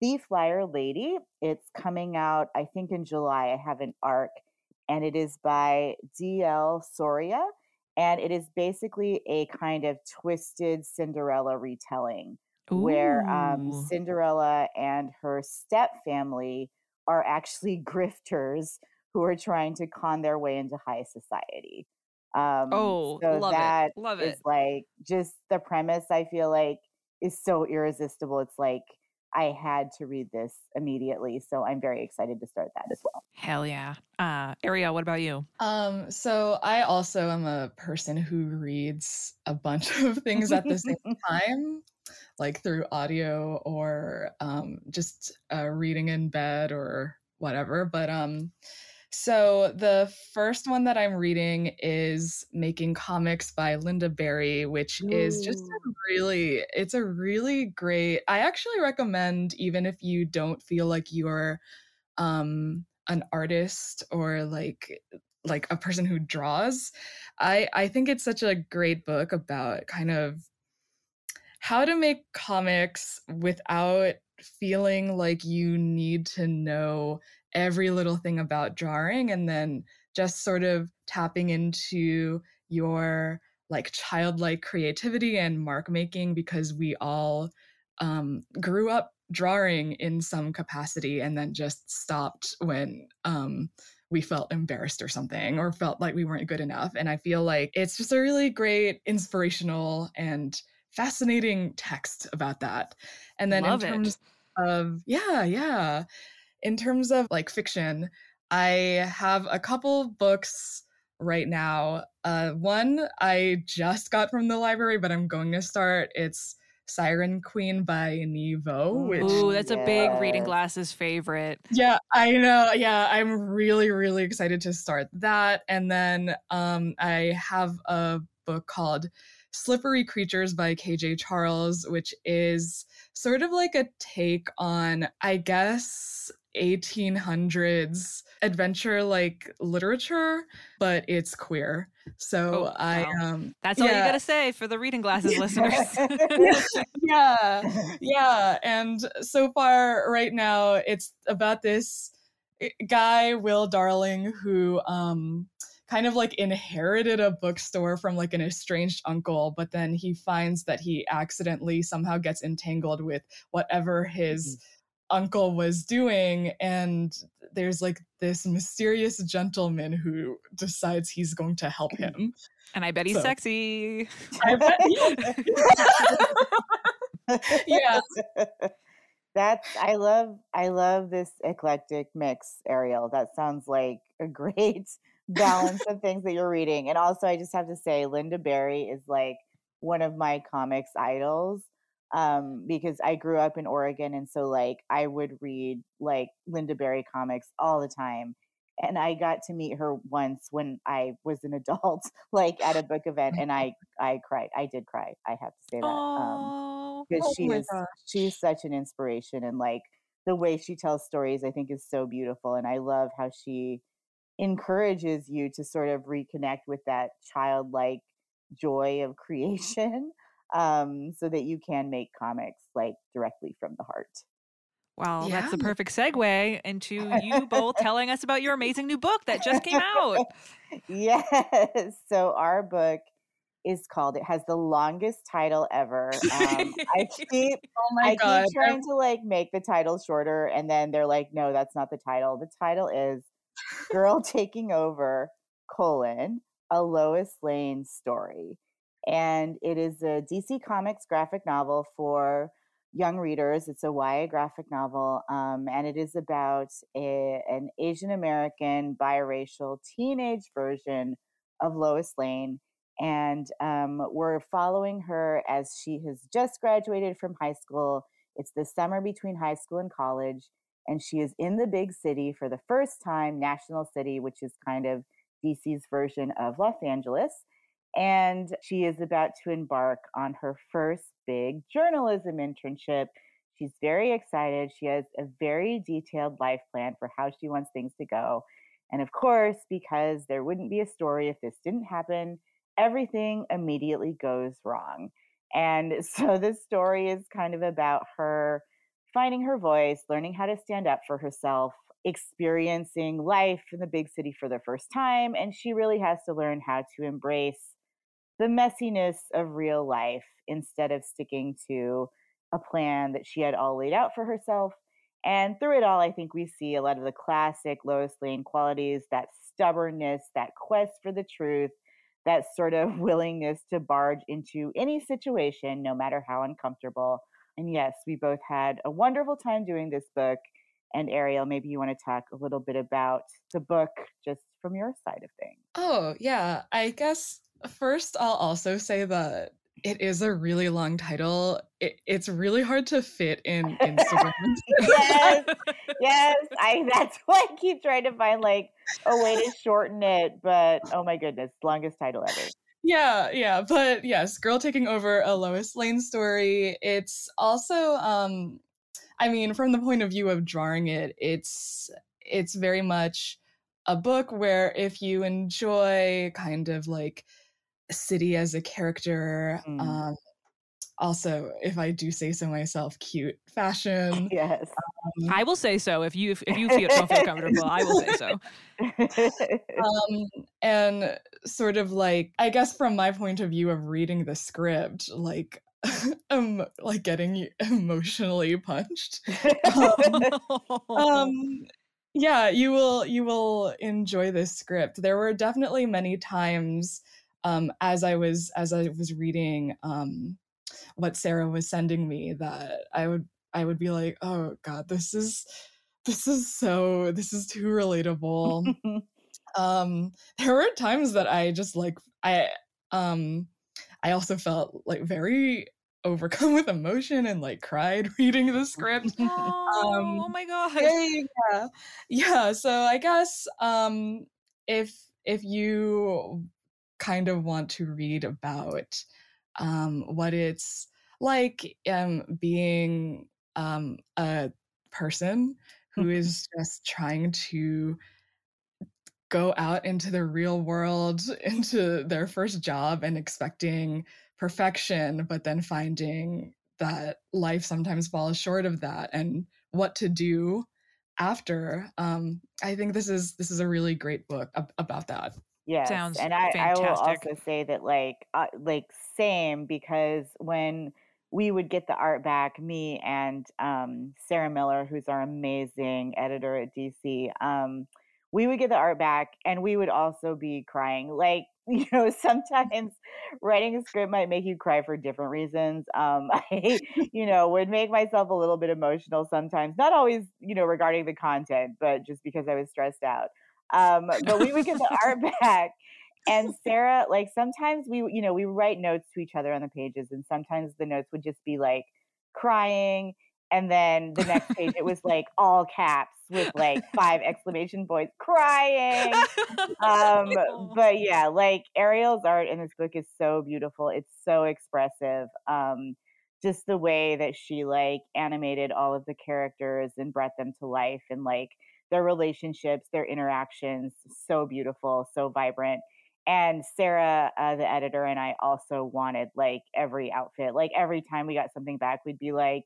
S10: Thief Liar Lady. It's coming out, I think, in July. I have an arc, and it is by D.L. Soria and it is basically a kind of twisted Cinderella retelling Ooh. where um, Cinderella and her step family are actually grifters who are trying to con their way into high society.
S1: Um, oh, so love that it. Love
S10: it. It's like just the premise. I feel like is so irresistible. It's like I had to read this immediately. So I'm very excited to start that as well.
S1: Hell yeah. Uh Arielle, what about you?
S11: Um, so I also am a person who reads a bunch of things at the same time, like through audio or um just uh, reading in bed or whatever. But um so the first one that I'm reading is Making Comics by Lynda Barry, which Ooh. is just a really it's a really great. I actually recommend even if you don't feel like you're um an artist or like like a person who draws. I I think it's such a great book about kind of how to make comics without feeling like you need to know every little thing about drawing and then just sort of tapping into your like childlike creativity and mark making because we all um, grew up drawing in some capacity and then just stopped when um we felt embarrassed or something or felt like we weren't good enough. And i feel like it's just a really great inspirational and fascinating text about that. And then
S1: Love
S11: in
S1: it.
S11: terms of yeah yeah in terms of like fiction i have a couple books right now uh one i just got from the library but i'm going to start it's siren queen by Nghi Vo which
S1: Ooh, that's a big reading glasses favorite.
S11: yeah, I know. Yeah, I'm really, really excited to start that. And then um, I have a book called Slippery Creatures by KJ Charles, which is sort of like a take on, I guess, 1800s adventure like literature, but it's queer. So
S1: Oh,
S11: I um
S1: That's all you gotta say for the reading glasses listeners.
S11: yeah. Yeah. And so far right now it's about this eh, guy will darling who um kind of like inherited a bookstore from like an estranged uncle but then he finds that he accidentally somehow gets entangled with whatever his uncle was doing and there's like this mysterious gentleman who decides he's going to help mm-hmm. him
S1: and I bet he's
S11: So-
S1: sexy.
S11: I bet yeah
S10: That's I love I love this eclectic mix, Arielle. That sounds like a great balance of things that you're reading. And also I just have to say Lynda Barry is like one of my comics idols. Um, because I grew up in Oregon and so like I would read like Lynda Barry comics all the time. And I got to meet her once when I was an adult, like at a book event, and I I cried. I did cry. I have to say that. Um, because
S11: Oh
S10: she is
S11: gosh.
S10: she's such an inspiration and like the way she tells stories i think is so beautiful and i love how she encourages you to sort of reconnect with that childlike joy of creation um so that you can make comics like directly from the heart
S1: Well, that's the perfect segue into you both telling us about your amazing new book that just came out.
S10: yes so our book is called it has the longest title ever um i keep
S11: oh my
S10: I
S11: god
S10: keep trying to like make the title shorter, and then they're like, "No, that's not the title. The title is "Girl Taking Over: colon A Lois Lane Story," and it is a DC Comics graphic novel for young readers. It's a YA graphic novel, um, and it is about a, an Asian American biracial teenage version of Lois Lane. And um, we're following her as she has just graduated from high school. It's the summer between high school and college, and she is in the big city for the first time, National City, which is kind of DC's version of Los Angeles. And she is about to embark on her first big journalism internship. She's very excited. She has a very detailed life plan for how she wants things to go. And of course, because there wouldn't be a story if this didn't happen, everything immediately goes wrong. And so this story is kind of about her finding her voice, learning how to stand up for herself, experiencing life in the big city for the first time. And she really has to learn how to embrace the messiness of real life instead of sticking to a plan that she had all laid out for herself. And through it all, I think we see a lot of the classic Lois Lane qualities that stubbornness, that quest for the truth, that sort of willingness to barge into any situation, no matter how uncomfortable. And yes, we both had a wonderful time doing this book. And Arielle, maybe you want to talk a little bit about the book just from your side of things.
S11: Oh, yeah. I guess first I'll also say that it is a really long title. It, it's really hard to fit in Instagram.
S10: yes, yes. I that's why I keep trying to find like a way to shorten it. But oh my goodness, longest title ever.
S11: yeah, yeah. But yes, Girl Taking Over a Lois Lane story. It's also um I mean, from the point of view of drawing it, it's it's very much a book where if you enjoy kind of like city as a character,
S10: Mm.
S11: um also if I do say so myself, cute fashion.
S10: Yes.
S1: I will say so if you if, if you feel, don't feel comfortable. I will say so.
S11: um, and sort of like i guess from my point of view of reading the script like um like getting emotionally punched. Um, um yeah, you will you will enjoy this script. There were definitely many times um as I was as I was reading um what Sarah was sending me that I would I would be like, "Oh god, this is this is so this is too relatable." um there were times that I just like I um I also felt like very overcome with emotion and like cried reading the script.
S1: oh,
S11: um,
S1: oh my god.
S11: yeah, yeah, yeah. So I guess um, if if you kind of want to read about um, what it's like um, being um, a person who is just trying to go out into the real world, into their first job, and expecting perfection, but then finding that life sometimes falls short of that and what to do after. Um, I think this is this is a really great book ab- about that.
S10: Yes,
S1: Sounds
S10: and I, I will also say that like uh, like same because when we would get the art back, me and um, Sarah Miller, who's our amazing editor at DC, um, we would get the art back, and we would also be crying. Like you know, sometimes writing a script might make you cry for different reasons. Um, I you know would make myself a little bit emotional sometimes, not always you know regarding the content, but just because I was stressed out. Um, but we would get the art back. And Sarah, like sometimes we, you know, we write notes to each other on the pages, and sometimes the notes would just be like crying. And then the next page, it was like all caps with like five exclamation points, crying. Um, but yeah, like Arielle's art in this book is so beautiful. It's so expressive. Um, just the way that she like animated all of the characters and brought them to life and like their relationships, their interactions, so beautiful, so vibrant. And Sarah, uh, the editor, and I also wanted like every outfit. Like every time we got something back, we'd be like,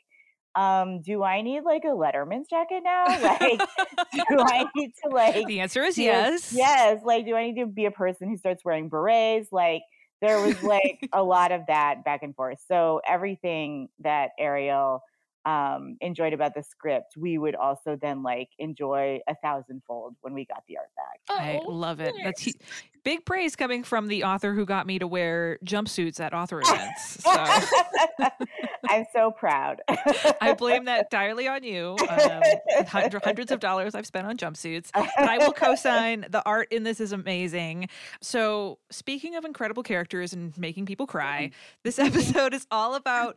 S10: um, do I need like a Letterman's jacket now? Like, do I need to like?
S1: The answer is yes.
S10: Yes. Like, do I need to be a person who starts wearing berets? Like, there was like a lot of that back and forth. So everything that Arielle um, enjoyed about the script, we would also then like enjoy a thousandfold when we got the art back.
S1: I love it. That's he- big praise coming from the author who got me to wear jumpsuits at author events. So
S10: I'm so proud.
S1: I blame that entirely on you. Um, hundred, hundreds of dollars I've spent on jumpsuits, but I will co-sign. The art in this is amazing. So, speaking of incredible characters and making people cry, this episode is all about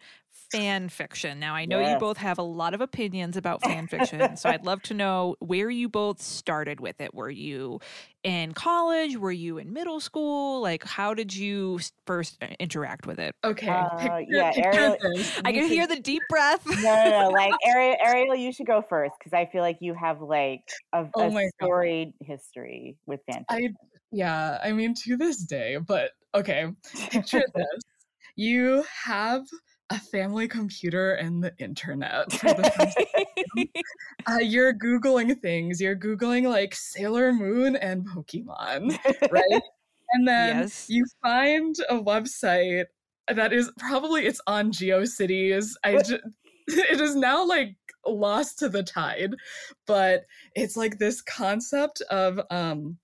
S1: fan fiction. Now, I know you both have a lot of opinions about fan fiction, so I'd love to know where you both started with it. Were you in college? Were you in middle school? Like, how did you first uh, interact with it?
S11: Okay,
S10: Uh, yeah, Arielle.
S1: I
S10: you
S1: can hear the deep breath.
S10: No, no, no. Like Arielle, Arielle, you should go first because I feel like you have like a,
S11: Oh
S10: a
S11: God.
S10: storied history with fanfic.
S11: I yeah, I mean to this day, but okay. Picture this. You have a family computer and the internet the. Uh, you're googling things. You're googling like Sailor Moon and Pokemon, right? and then
S1: Yes.
S11: you find a website that is probably it's on GeoCities. I ju- it is now like lost to the tide, but it's like this concept of um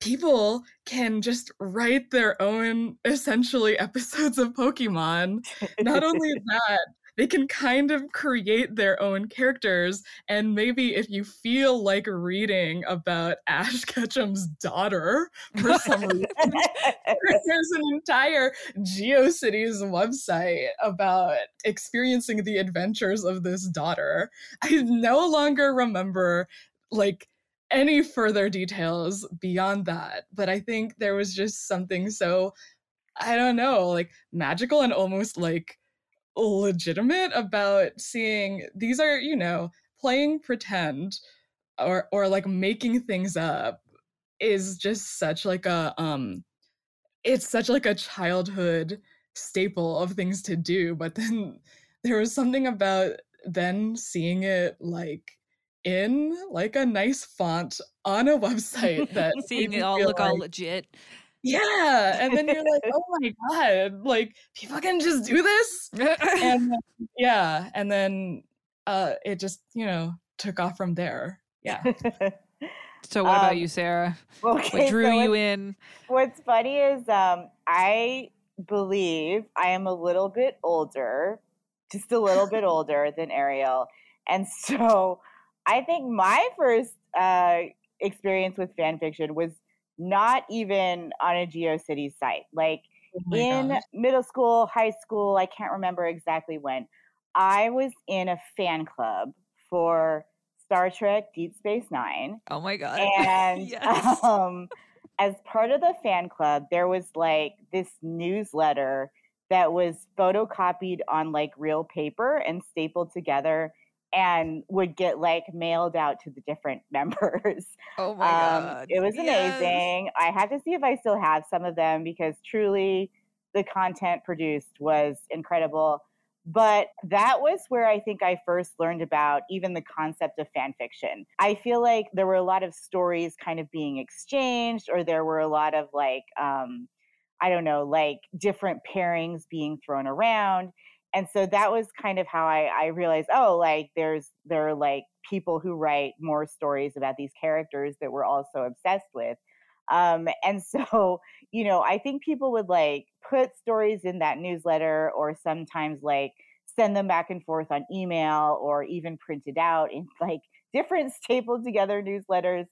S11: people can just write their own essentially episodes of Pokemon. Not only that, they can kind of create their own characters. And maybe if you feel like reading about Ash Ketchum's daughter for some reason, there's an entire GeoCities website about experiencing the adventures of this daughter. I no longer remember like any further details beyond that, but I think there was just something so I don't know, like magical and almost like legitimate about seeing these are, you know, playing pretend or or like making things up is just such like a um it's such like a childhood staple of things to do but then there was something about then seeing it like in like a nice font on a website that
S1: Seeing it all
S11: feel
S1: look all legit.
S11: yeah and then you're like oh my god like people can just do this and then, yeah and then uh it just you know took off from there yeah
S1: So what about
S10: Um,
S1: you, Sarah?
S10: Okay,
S1: what drew
S10: so
S1: you
S10: what's-
S1: in?
S10: What's funny is um, I believe I am a little bit older, just a little bit older than Arielle. And so I think my first uh, experience with fan fiction was not even on a GeoCities site. Like
S11: Oh
S10: in
S11: gosh.
S10: middle school, high school, I can't remember exactly when, I was in a fan club for Star Trek Deep Space Nine
S1: Oh my god.
S10: and
S1: Yes.
S10: um, as part of the fan club, there was like this newsletter that was photocopied on like real paper and stapled together and would get like mailed out to the different members.
S1: oh my
S10: Um,
S1: god.
S10: it was
S1: Yes.
S10: amazing. I had to see if I still have some of them because truly the content produced was incredible. But that was where I think I first learned about even the concept of fan fiction. I feel like there were a lot of stories kind of being exchanged, or there were a lot of like, um, I don't know, like different pairings being thrown around. And so that was kind of how I, I realized, oh, like there's there are like people who write more stories about these characters that we're also obsessed with. Um, and so, you know, I think people would like put stories in that newsletter or sometimes like send them back and forth on email or even print it out in like different stapled together newsletters.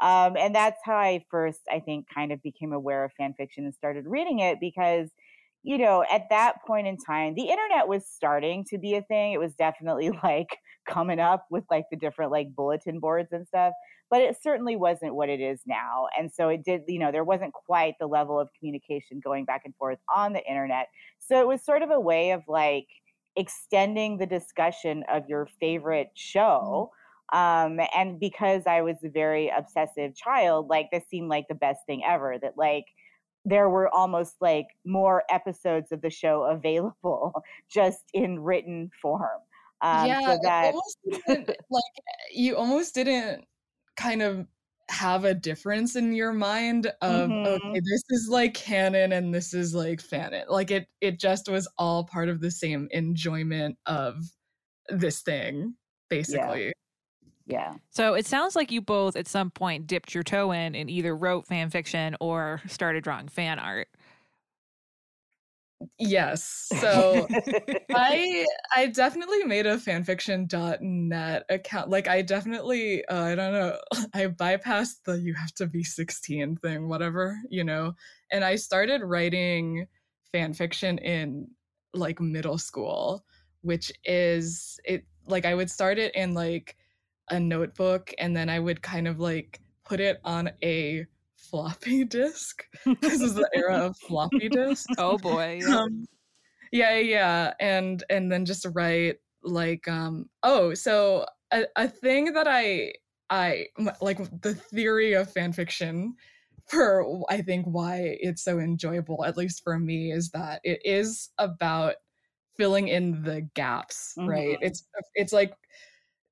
S10: Um, and that's how I first, I think, kind of became aware of fan fiction and started reading it because, you know, at that point in time, the internet was starting to be a thing. It was definitely like coming up with like the different like bulletin boards and stuff but it certainly wasn't what it is now. And so it did, you know, there wasn't quite the level of communication going back and forth on the internet. So it was sort of a way of like extending the discussion of your favorite show. Um, and because I was a very obsessive child, like this seemed like the best thing ever that like there were almost like more episodes of the show available just in written form. Um,
S11: yeah,
S10: so that
S11: like you almost didn't kind of have a difference in your mind of
S10: Mhm.
S11: okay, this is like canon and this is like fanon. Like it, it just was all part of the same enjoyment of this thing, basically.
S10: Yeah.
S1: So it sounds like you both at some point dipped your toe in and either wrote fan fiction or started drawing fan art.
S11: Yes. So I I definitely made a fanfiction.net account. Like I definitely uh, I don't know, I bypassed the you have to be 16 thing, whatever, you know. And I started writing fanfiction in like middle school, which is it like I would start it in like a notebook and then I would kind of like put it on a floppy disk. this is the era of floppy disks
S1: Oh boy. yeah.
S11: um, yeah yeah and and then just write like um oh so a, a thing that I I like the theory of fan fiction for I think why it's so enjoyable at least for me is that it is about filling in the gaps right
S10: Mhm.
S11: it's it's like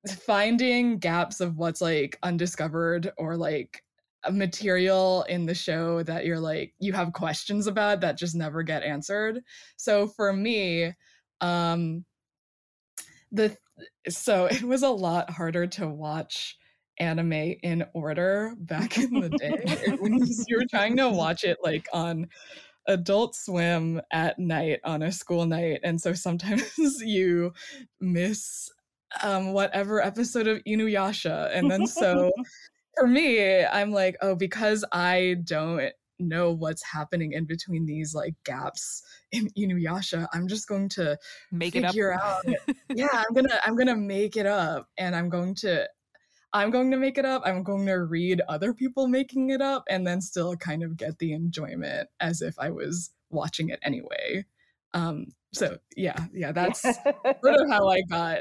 S11: finding gaps of what's like undiscovered or like material in the show that you're like you have questions about that just never get answered. So for me um the so it was a lot harder to watch anime in order back in the day. When you were trying to watch it like on adult swim at night on a school night and so sometimes you miss um whatever episode of inuyasha and then so for me i'm like oh because i don't know what's happening in between these like gaps in inuyasha i'm just going to
S1: Make it up.
S11: out yeah i'm gonna i'm gonna make it up and i'm going to i'm going to make it up i'm going to read other people making it up and then still kind of get the enjoyment as if i was watching it anyway um so yeah yeah that's sort of how i got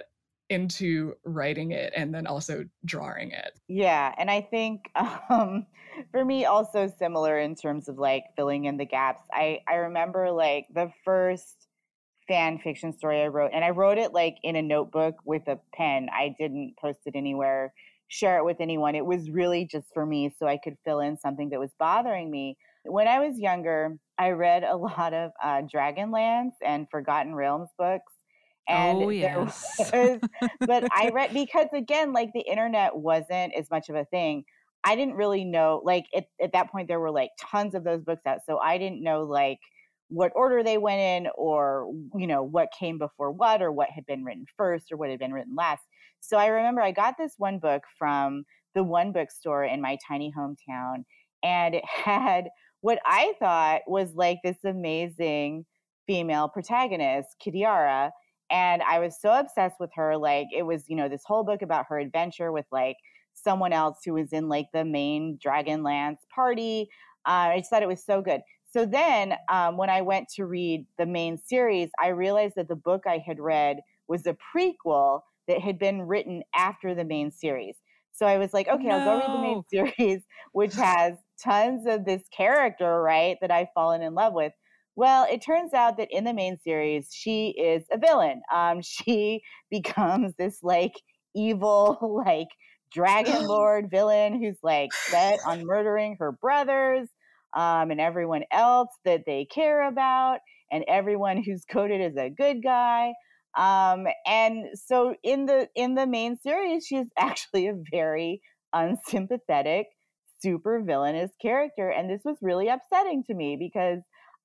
S11: into writing it and then also drawing it
S10: Yeah, and I think um, for me also similar in terms of like filling in the gaps. I I remember like the first fan fiction story I wrote, and I wrote it like in a notebook with a pen. I didn't post it anywhere share it with anyone. It was really just for me so I could fill in something that was bothering me. When I was younger, I read a lot of uh, Dragonlance and Forgotten Realms books. Oh, and
S1: oh yes.
S10: was- but I read because again, like the internet wasn't as much of a thing. I didn't really know, like at, at that point, there were like tons of those books out. So I didn't know like what order they went in or, you know, what came before what or what had been written first or what had been written last. So I remember I got this one book from the one bookstore in my tiny hometown, and it had what I thought was like this amazing female protagonist, Kitiara. And I was so obsessed with her. Like, it was, you know, this whole book about her adventure with like someone else who was in like the main Dragonlance party. Uh, I just thought it was so good. So then, um, when I went to read the main series, I realized that the book I had read was a prequel that had been written after the main series. So I was like, okay, I'll go read the main series, which has tons of this character, right, that I've fallen in love with. Well, it turns out that in the main series, she is a villain. Um, she becomes this like evil, like dragon lord villain who's like set on murdering her brothers um, and everyone else that they care about, and everyone who's coded as a good guy. Um, and so in the in the main series, she's actually a very unsympathetic, super villainous character, and this was really upsetting to me because.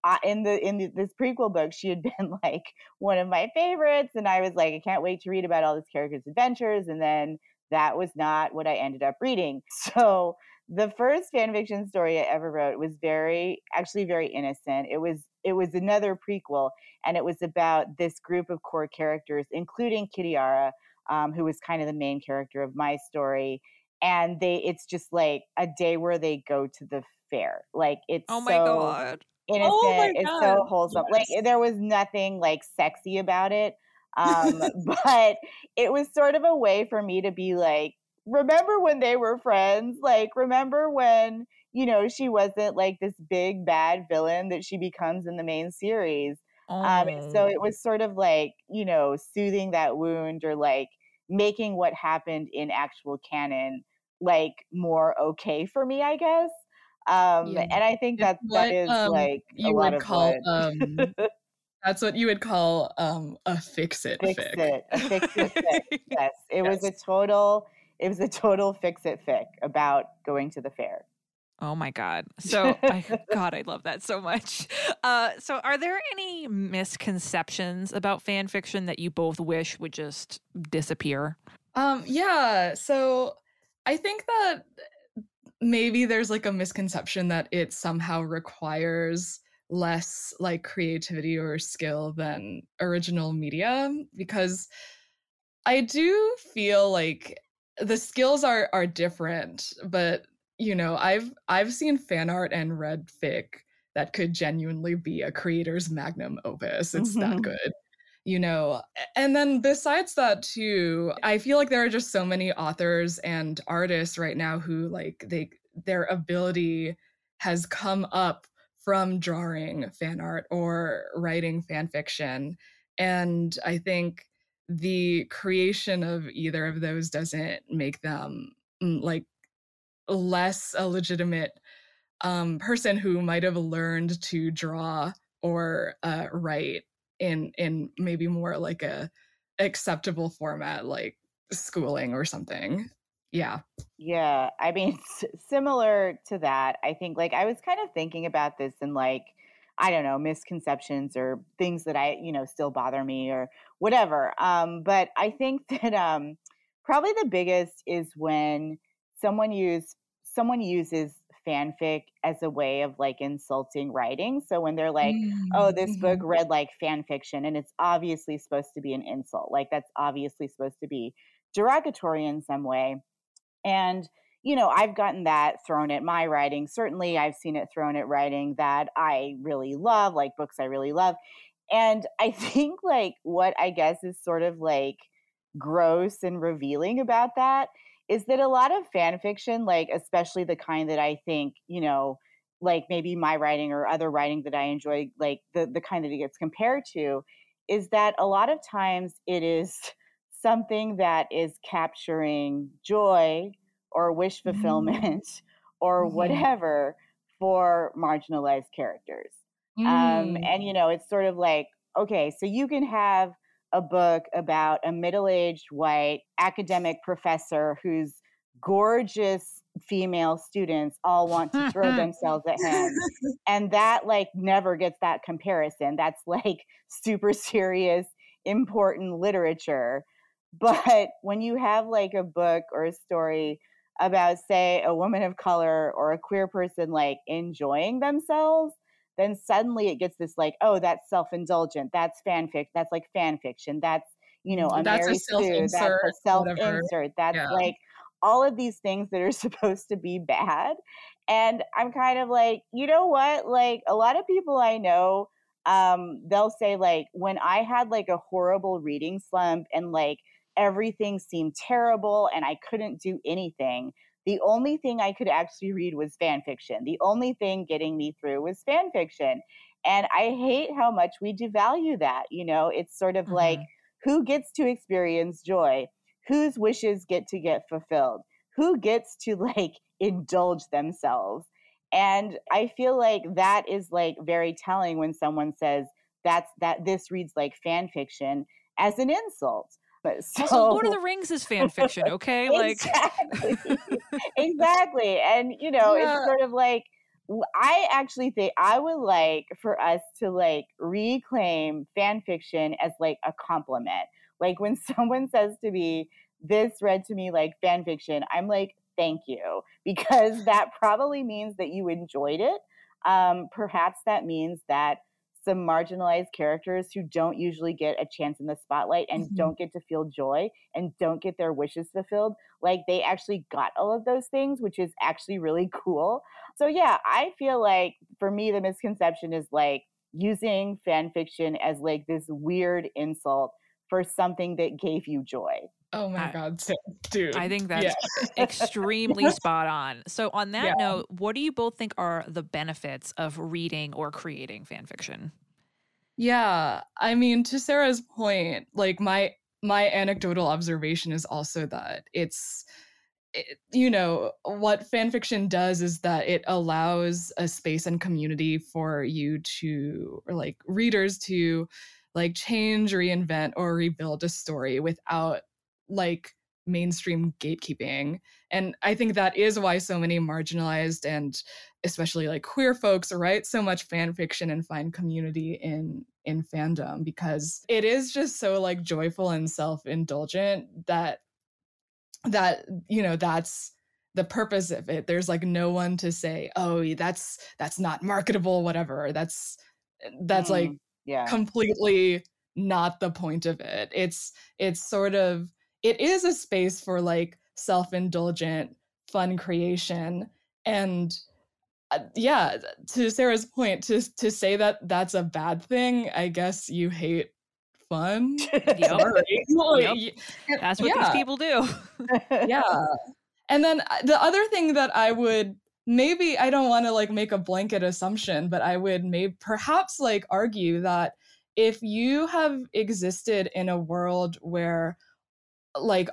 S10: Uh, in the in the, this prequel book, she had been like one of my favorites, and I was like, I can't wait to read about all this character's adventures. And then that was not what I ended up reading. So the first fan fiction story I ever wrote was very actually very innocent. It was it was another prequel, and it was about this group of core characters, including Kitiara, um, who was kind of the main character of my story. And they it's just like a day where they go to the fair. Like it's
S1: Oh my
S10: so
S1: god.
S10: Innocent.
S1: Oh
S10: it's so wholesome. Like there was nothing like sexy about it. Um, but it was sort of a way for me to be like, remember when they were friends? Like, remember when, you know, she wasn't like this big bad villain that she becomes in the main series. Um, so
S1: Oh.
S10: it was sort of like, you know, soothing that wound or like making what happened in actual canon like more okay for me, I guess. Um,
S11: Yeah.
S10: and I think that
S11: What
S10: that is
S11: um,
S10: like
S11: you
S10: lot
S11: would
S10: of
S11: call
S10: what
S11: um, that's what you would call um a fix it
S10: fix
S11: fic.
S10: it, a fix it fic. Yes, it was a total, it was a total fix it fic about going to the fair.
S1: Oh my god. So I god I love that so much. Uh so are there any misconceptions about fan fiction that you both wish would just disappear?
S11: Um, yeah. So I think that maybe there's like a misconception that it somehow requires less like creativity or skill than original media because I do feel like the skills are are different, but you know, I've I've seen fan art and read fic that could genuinely be a creator's magnum opus. It's that
S10: Mhm.
S11: good you know and then besides that too i feel like there are just so many authors and artists right now who like they their ability has come up from drawing fan art or writing fan fiction. And i think the creation of either of those doesn't make them mm, like less a legitimate um, person who might have learned to draw or uh, write in in maybe more like a acceptable format like schooling or something yeah
S10: Yeah, I mean, similar to that, I think like I was kind of thinking about this and like, I don't know, misconceptions or things that I, you know, still bother me or whatever. Um, but I think that um, probably the biggest is when someone use someone uses fanfic as a way of like insulting writing. So when they're like, oh, this book
S11: Mhm.
S10: read like fan fiction, and it's obviously supposed to be an insult, like that's obviously supposed to be derogatory in some way. And, you know, I've gotten that thrown at my writing. Certainly, I've seen it thrown at writing that I really love, like books I really love. And I think, like, what I guess is sort of like gross and revealing about that is that a lot of fan fiction, like, especially the kind that I think, you know, like maybe my writing or other writing that I enjoy, like the, the kind that it gets compared to, is that a lot of times it is something that is capturing joy or wish
S2: Mm-hmm.
S10: fulfillment or
S11: Mhm.
S10: whatever for marginalized characters. Um,
S11: Mm.
S10: and you know, it's sort of like, okay, so you can have a book about a middle-aged white academic professor whose gorgeous female students all want to throw themselves at him. And that like never gets that comparison. That's like super serious, important literature. But when you have like a book or a story about, say, a woman of color or a queer person like enjoying themselves, then suddenly it gets this like, oh, that's self-indulgent. That's fanfic. That's like fan fiction. That's you know, a
S11: That's a
S10: Sue. That's a
S11: self-insert.
S10: That's
S11: Yeah.
S10: like all of these things that are supposed to be bad. And I'm kind of like, you know what? Like a lot of people I know, um, they'll say like when I had like a horrible reading slump and like everything seemed terrible and I couldn't do anything. The only thing I could actually read was fan fiction. The only thing getting me through was fan fiction. And I hate how much we devalue that. You know, it's sort of like mm-hmm. who gets to experience joy? Whose wishes get to get fulfilled? Who gets to like indulge themselves? And I feel like that is like very telling when someone says that's that this reads like fan fiction as an insult. But so
S1: Also, Lord of the Rings is fan fiction, okay? Like,
S10: exactly, exactly. And you know,
S1: Yeah.
S10: it's sort of like I actually think I would like for us to like reclaim fan fiction as like a compliment. Like when someone says to me, "This read to me like fan fiction," I'm like, "Thank you," because that probably means that you enjoyed it. Um, perhaps that means that some marginalized characters who don't usually get a chance in the spotlight and
S11: Mhm.
S10: don't get to feel joy and don't get their wishes fulfilled like they actually got all of those things which is actually really cool so yeah i feel like for me the misconception is like using fan fiction as like this weird insult for something that gave you joy
S11: Oh my god, dude.
S1: I think that's
S11: yeah.
S1: extremely spot on. So, on that
S11: Yeah.
S1: note, what do you both think are the benefits of reading or creating fan fiction?
S11: Yeah, I mean to Sarah's point, like my my anecdotal observation is also that it's it, you know what fan fiction does is that it allows a space and community for you to or like readers to like change reinvent or rebuild a story without like mainstream gatekeeping and i think that is why so many marginalized and especially like queer folks write so much fan fiction and find community in in fandom because it is just so like joyful and self-indulgent that that you know that's the purpose of it. There's like no one to say oh that's that's not marketable whatever. That's that's like
S10: Mm, yeah.
S11: completely not the point of it. It's it's sort of it is a space for like self-indulgent fun creation and uh, yeah to sarah's point to to say that that's a bad thing i guess you hate fun Sorry.
S1: Yep.
S11: Y-
S1: That's what these people do.
S11: yeah and then uh, the other thing that i would maybe i don't want to like make a blanket assumption but i would maybe perhaps like argue that if you have existed in a world where like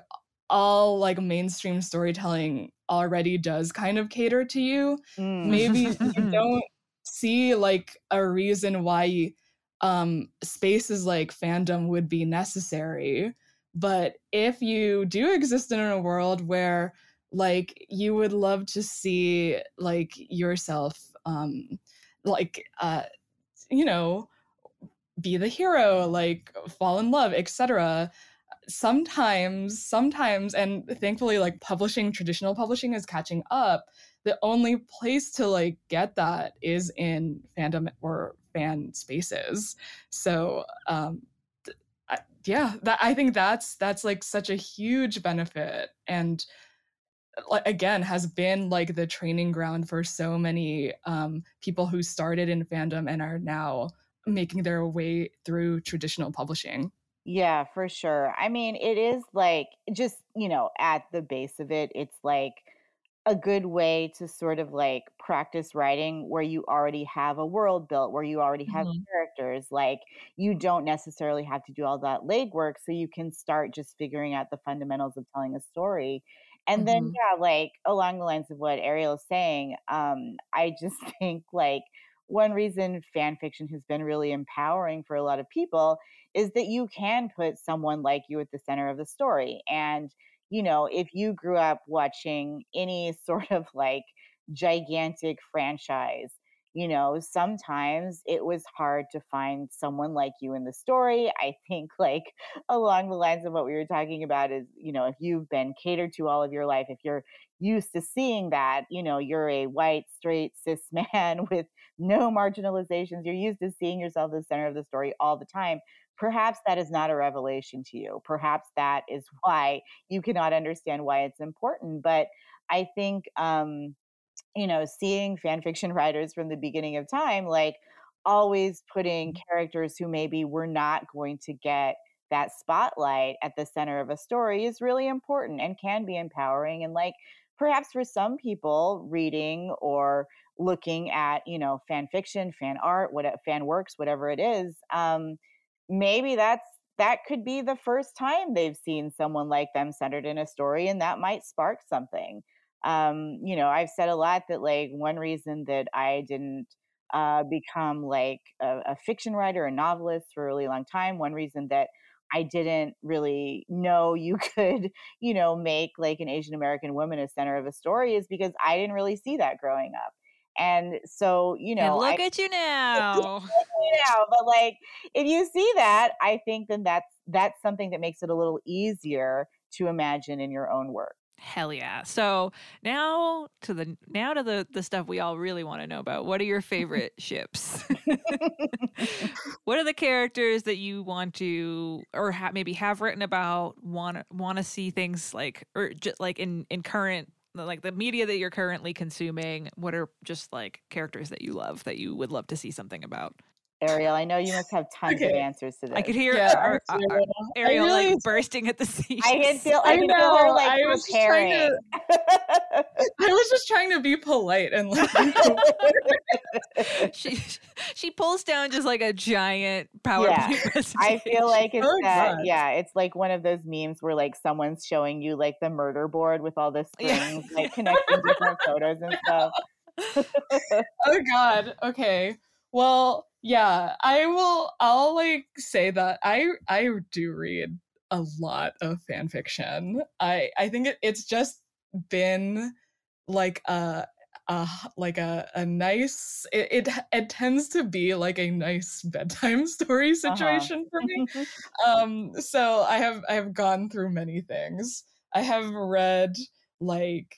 S11: all like mainstream storytelling already does kind of cater to you
S10: Mm.
S11: maybe you don't see like a reason why um spaces like fandom would be necessary but if you do exist in a world where like you would love to see like yourself um like uh you know be the hero like fall in love etc sometimes sometimes and thankfully like publishing traditional publishing is catching up. The only place to like get that is in fandom or fan spaces. So um th- I, yeah that i think that's that's like such a huge benefit and like again has been like the training ground for so many um people who started in fandom and are now making their way through traditional publishing
S10: Yeah, for sure. I mean, it is like just, you know, at the base of it, it's like a good way to sort of like practice writing where you already have a world built, where you already have
S2: Mm-hmm.
S1: Mhm.
S10: characters. Like you don't necessarily have to do all that legwork, so you can start just figuring out the fundamentals of telling a story. And then,
S1: Mhm.
S10: yeah, like along the lines of what Arielle is saying, um, I just think like one reason fan fiction has been really empowering for a lot of people is that you can put someone like you at the center of the story. And, you know, if you grew up watching any sort of like gigantic franchise, you know, sometimes it was hard to find someone like you in the story. I think, like, along the lines of what we were talking about, is, you know, if you've been catered to all of your life, if you're used to seeing that, you know, you're a white, straight, cis man with no marginalizations, you're used to seeing yourself the center of the story all the time. Perhaps that is not a revelation to you. Perhaps that is why you cannot understand why it's important. But I think, um, you know, seeing fan fiction writers from the beginning of time, like always putting characters who maybe were not going to get that spotlight at the center of a story is really important and can be empowering. And like perhaps for some people, reading or looking at, you know, fan fiction, fan art, what fan works, whatever it is, um, maybe that's that could be the first time they've seen someone like them centered in a story and that might spark something um, you know, I've said a lot that like one reason that I didn't uh, become like a, a fiction writer, a novelist for a really long time, one reason that I didn't really know you could, you know, make like an Asian American woman a center of a story is because I didn't really see that growing up. And so, you
S1: And
S10: know,
S1: look
S10: I,
S1: at you now.
S10: now, but like if you see that, I think then that's that's something that makes it a little easier to imagine in your own work.
S1: Hell yeah. So now to the now to the the stuff we all really want to know about. What are your favorite ships? what are the characters that you want to or ha- maybe have written about want want to see things like or just like in in current like the media that you're currently consuming what are just like characters that you love that you would love to see something about
S10: Arielle, I know you must have tons of answers to this.
S1: i could hear
S11: Yeah,
S1: our, our- our- Arielle
S11: really-
S1: like bursting at the seams
S10: I can feel I
S11: I
S10: can feel her
S11: know,
S10: like
S11: I was just trying
S10: preparing.
S11: I was just trying to be polite and like
S1: she she pulls down just like a giant PowerPoint
S10: Yeah,
S1: presentation.
S10: I feel like it's
S11: Oh,
S10: that
S11: God.
S10: yeah, it's like one of those memes where like someone's showing you like the murder board with all the
S1: Yeah.
S10: strings like connecting different photos and stuff.
S11: oh god okay well yeah i will i'll like say that i i do read a lot of fan fiction. I i think it, it's just been like a a like a, a nice it, it it tends to be like a nice bedtime story
S10: Uh-huh.
S11: situation for me. Um so i have i have gone through many things. I have read like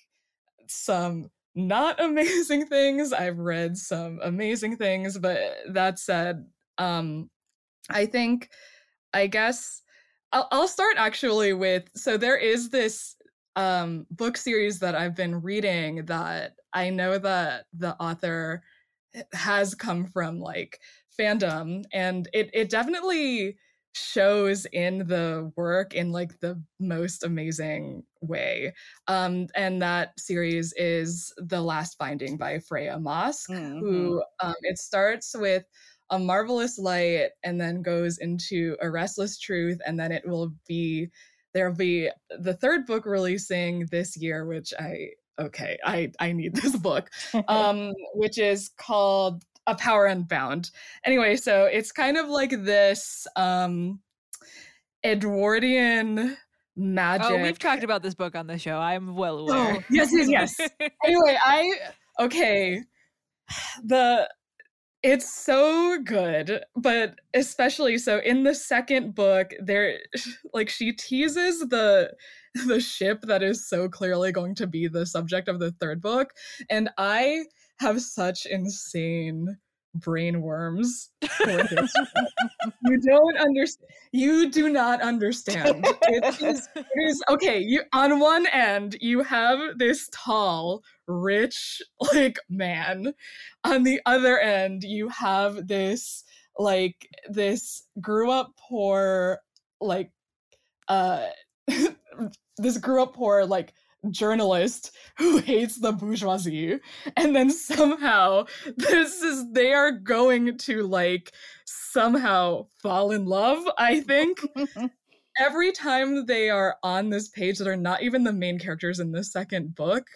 S11: some not amazing things. I've read some amazing things but that said um i think i guess i'll, I'll start actually with so there is this um book series that i've been reading that i know that the author has come from like fandom and it it definitely shows in the work in like the most amazing way um and that series is the last Binding by Freya Marske
S10: Mhm.
S11: who um it starts with a marvelous light and then goes into a restless truth and then it will be there'll be the third book releasing this year which i okay i i need this book um which is called a power unbound anyway so it's kind of like this um edwardian magic
S1: Oh, we've talked about this book on the show. I'm well aware.
S11: Oh, yes, yes, yes. anyway, I okay. The it's so good, but especially so in the second book, there like she teases the the ship that is so clearly going to be the subject of the third book, and I have such insane brain worms for this. ship. you don't understand. You do not understand. It is, it is okay. You on one end you have this tall, rich like man. On the other end you have this like this grew up poor like uh this grew up poor like journalist who hates the bourgeoisie and then somehow this is they are going to like somehow fall in love i think every time they are on this page that are not even the main characters in the second book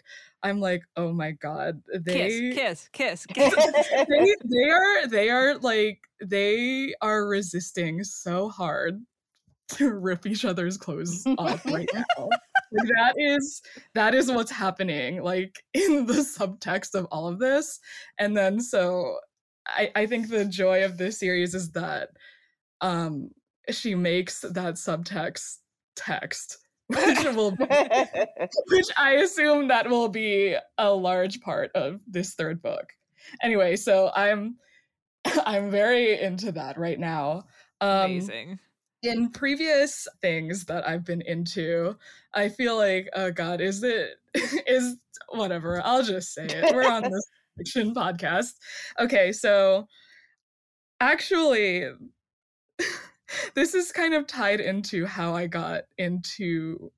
S11: i'm like oh my god they
S1: kiss kiss kiss, kiss.
S11: they, they are they are like they are resisting so hard to rip each other's clothes off right now like that is that is what's happening like in the subtext of all of this. And then so i i think the joy of this series is that um she makes that subtext text which will be, which i assume that will be a large part of this third book. Anyway so i'm i'm very into that right now.
S1: Um amazing
S11: in previous things that I've been into, I feel like, oh God, is it is whatever. I'll just say it. We're on this fiction podcast. Okay, so actually this is kind of tied into how I got into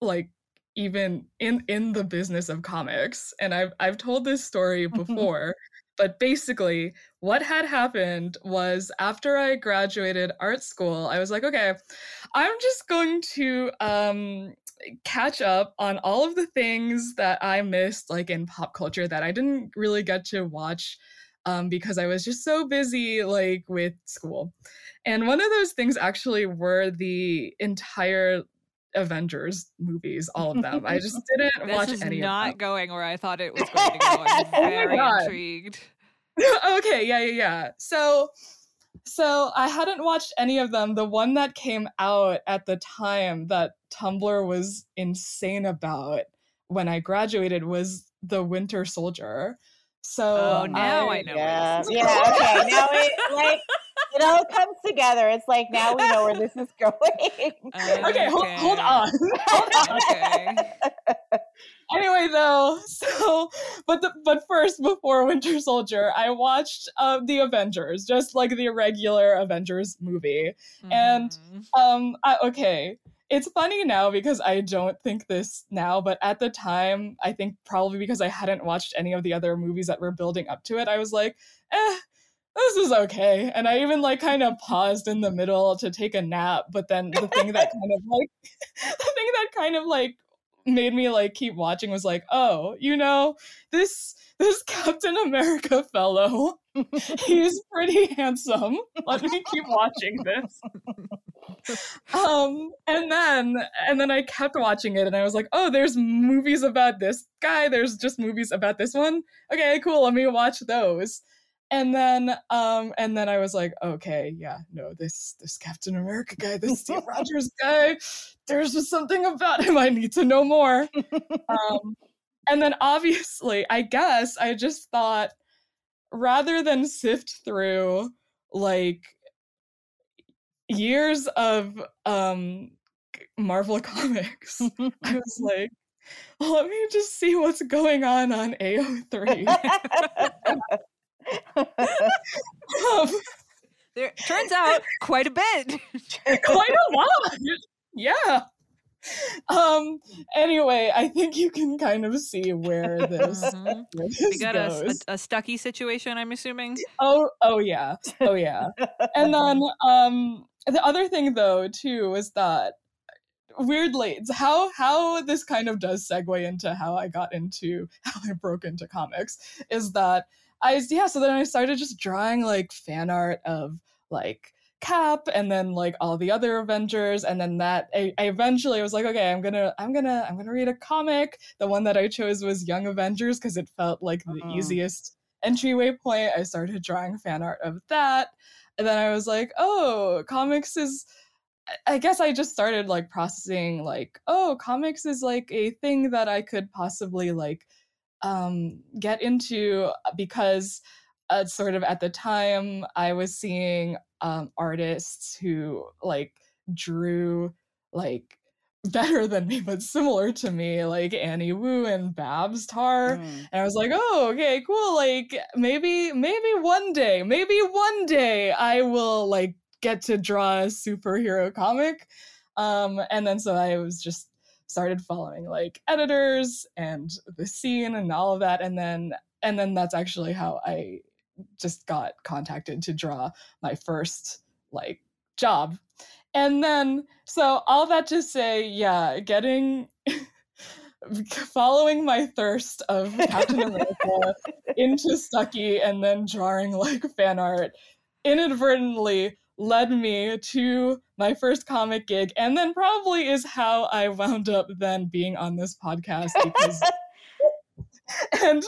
S11: like even in in the business of comics and I've I've told this story mm-hmm. before but basically, what had happened was after I graduated art school, I was like, okay, I'm just going to um, catch up on all of the things that I missed, like in pop culture, that I didn't really get to watch um, because I was just so busy, like with school. And one of those things actually were the entire Avengers movies, all of them. I just didn't watch any
S1: not going where I thought it was going to go. I'm
S11: Oh
S1: intrigued.
S11: okay, yeah, yeah, yeah. So so I hadn't watched any of them. The one that came out at the time that Tumblr was insane about when I graduated was The Winter Soldier. So
S1: Oh, now I know.
S10: Yeah, yeah. Okay, now it like it all comes together. It's like now we know where this is going.
S11: okay, hold, hold on. Hold on.
S1: Okay.
S11: anyway though so but the, but first before winter soldier i watched uh, the avengers just like the regular avengers movie and
S1: Mhm.
S11: um I, okay it's funny now because i don't think this now but at the time i think probably because i hadn't watched any of the other movies that were building up to it i was like eh this is okay. And i even like kind of paused in the middle to take a nap but then the thing that kind of like the thing that kind of like made me like keep watching was like oh you know this this captain america fellow he's pretty handsome. Let me keep watching this um and then and then i kept watching it and i was like oh there's movies about this guy. There's just movies about this one. Okay cool. Let me watch those. And then um and then i was like okay yeah no this this captain america guy this steve rogers guy there's just something about him i need to know more. Um and then obviously i guess i just thought rather than sift through like years of um marvel comics i was like let me just see what's going on on ao3 um,
S1: There turns out quite a bit.
S11: quite a lot. Yeah. Um. Anyway, I think you can kind of see where this,
S1: Mhm.
S11: where
S1: We
S11: this
S1: got a,
S11: goes.
S1: a, a Stucky situation, I'm assuming.
S11: Oh, oh yeah, oh yeah. And then, um, the other thing though too is that weirdly, it's how how this kind of does segue into how I got into how I broke into comics is that I yeah. So then I started just drawing like fan art of like Cap and then like all the other Avengers and then that I, I eventually was like okay I'm gonna I'm gonna I'm gonna read a comic the one that I chose was Young Avengers because it felt like the
S10: Mhm.
S11: easiest entryway point I started drawing fan art of that and then I was like oh comics is I- guess I just started like processing like oh comics is like a thing that I could possibly like um get into because uh, sort of at the time I was seeing um artists who like drew like better than me but similar to me like Annie Wu and Babs Tarr
S10: Mm.
S11: and I was like, oh, okay, cool. Like maybe, maybe one day, maybe one day I will like get to draw a superhero comic. Um, and then so I was just started following like editors and the scene and all of that and then and then that's actually how I just got contacted to draw my first like job. And then so all that to say, yeah, getting following my thirst of Captain America into Stucky and then drawing like fan art inadvertently led me to my first comic gig and then probably is how I wound up then being on this podcast because and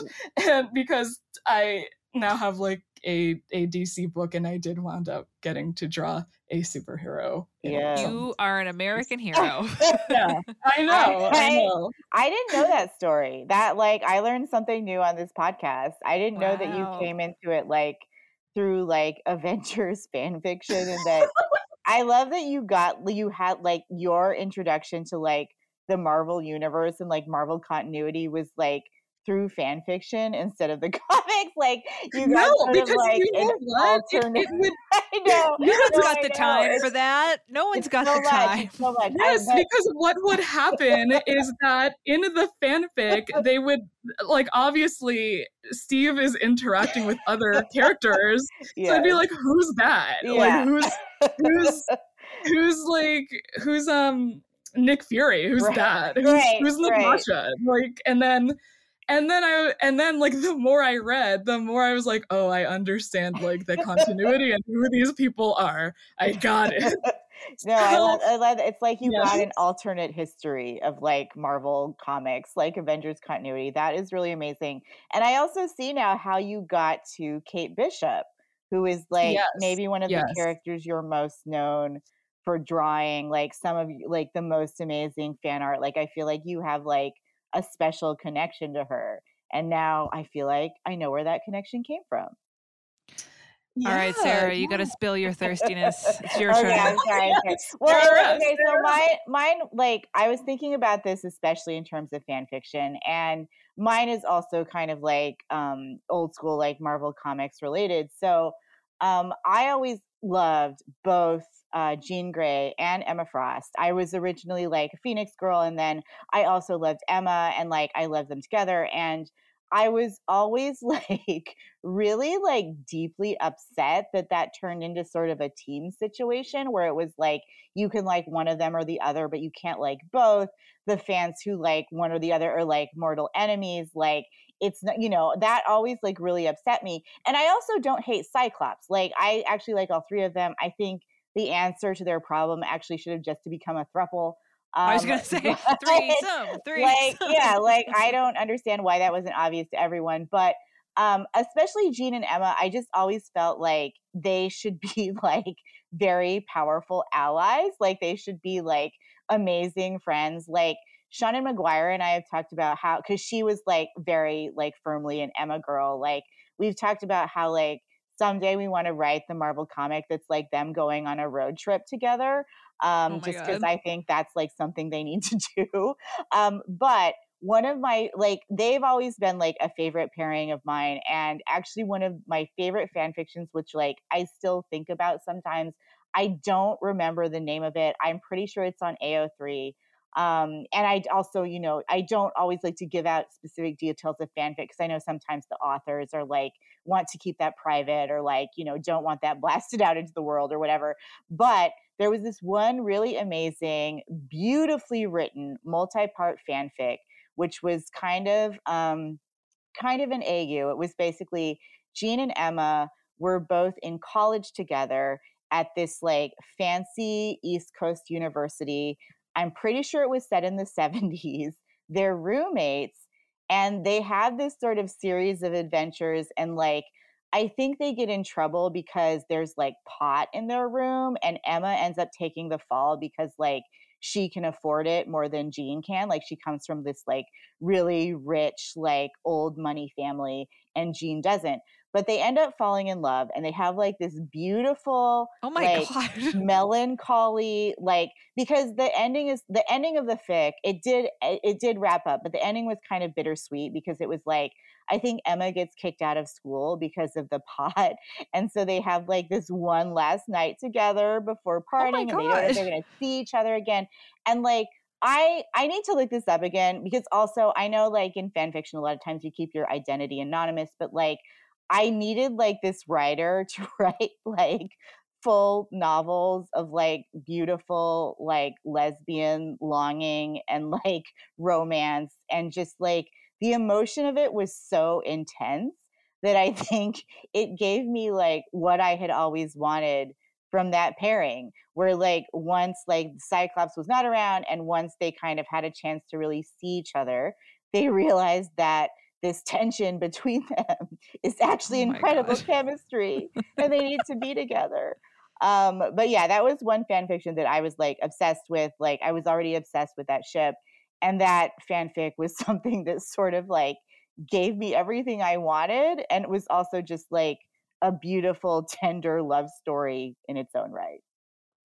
S11: and because I now have like a a DC book and I did wound up getting to draw a superhero.
S10: Yeah.
S1: You are an American hero.
S11: yeah, I know. I, I, know.
S10: I didn't know that story. That like I learned something new on this podcast. I didn't wow. know that you came into it like through like Avengers fan fiction and that I love that you got you had like your introduction to like the Marvel universe and like Marvel continuity was like through fan fiction instead of the comics. Like you got
S11: no, because
S10: of like
S11: you know what? It-
S10: alternate.
S11: it would-
S10: I know.
S1: No one's
S10: no,
S1: got
S10: I
S1: the
S10: know.
S1: time
S10: It's-
S1: for that. No one's got
S10: so
S1: the
S10: much,
S1: time.
S10: so. I-
S11: Yes,
S10: but-
S11: because what would happen is that in the fanfic, they would like obviously Steve is interacting with other characters. So I'd be like, who's that?
S10: Yeah.
S11: Like who's who's who's like who's um Nick Fury? Who's
S10: Right,
S11: that? Who's,
S10: right,
S11: who's
S10: right.
S11: Natasha? Like and then and then I and then like the more I read, the more I was like, oh, I understand like the continuity and who these people are. I got it.
S10: No, I love, I love it's like you got an alternate history of like Marvel comics, like Avengers continuity. That is really amazing. And I also see now how you got to Kate Bishop, who is like
S11: Yes,
S10: maybe one of
S11: yes.
S10: the characters you're most known for drawing, like some of like the most amazing fan art. Like I feel like you have like a special connection to her. And now I feel like I know where that connection came from.
S1: All right,
S11: Yeah,
S1: Sarah, you got to spill your thirstiness. It's your
S10: okay,
S1: turn.
S10: I'm sorry. I'm sorry. Well,
S11: Sarah,
S10: okay, so
S11: Sarah.
S10: mine, mine, like I was thinking about this, especially in terms of fan fiction, and mine is also kind of like um, old school, like Marvel comics related. So, um, I always loved both uh, Jean Grey and Emma Frost. I was originally like a Phoenix girl, and then I also loved Emma, and like I loved them together, and I was always like really like deeply upset that that turned into sort of a team situation where it was like you can like one of them or the other but you can't like both. The fans who like one or the other are like mortal enemies like it's not you know that always like really upset me and i also don't hate cyclops. Like i actually like all three of them. I think the answer to their problem actually should have just to become a thruple
S1: I was
S10: Um,
S1: gonna say three some three.
S10: like yeah like i don't understand why that wasn't obvious to everyone but um especially jean and emma i just always felt like they should be like very powerful allies like they should be like amazing friends like Seanan McGuire and I have talked about how because she was like very like firmly an Emma girl. Like we've talked about how like someday we want to write the Marvel comic that's like them going on a road trip together. Um,
S1: Oh
S10: just because I think that's like something they need to do. Um, but one of my like they've always been like a favorite pairing of mine, and actually one of my favorite fan fictions, which like I still think about sometimes. I don't remember the name of it. I'm pretty sure it's on AO3 um and i also you know i don't always like to give out specific details of fanfic because i know sometimes the authors are like want to keep that private or like you know don't want that blasted out into the world or whatever but there was this one really amazing beautifully written multi-part fanfic which was kind of um kind of an AU. It was basically Jean and Emma were both in college together at this like fancy East Coast university. I'm pretty sure it was set in the 70s. They're roommates and they have this sort of series of adventures and like I think they get in trouble because there's like pot in their room and Emma ends up taking the fall because like she can afford it more than Jean can. Like she comes from this like really rich, like old money family, and Jean doesn't. But they end up falling in love and they have like this beautiful,
S1: Oh my
S10: like,
S1: god.
S10: melancholy, like because the ending is the ending of the fic, it did it did wrap up, but the ending was kind of bittersweet because it was like I think Emma gets kicked out of school because of the pot. And so they have like this one last night together before oh partying and they don't know if they're gonna see each other again. And like I I need to look this up again because also I know like in fan fiction a lot of times you keep your identity anonymous, but like I needed like this writer to write like full novels of like beautiful like lesbian longing and like romance and just like the emotion of it was so intense that I think it gave me like what I had always wanted from that pairing where like once like cyclops was not around and once they kind of had a chance to really see each other they realized that this tension between them is actually
S1: Oh
S10: incredible
S1: God.
S10: chemistry and they need to be together um but yeah that was one fan fiction that i was like obsessed with like i was already obsessed with that ship and that fanfic was something that sort of like gave me everything i wanted and it was also just like a beautiful tender love story in its own right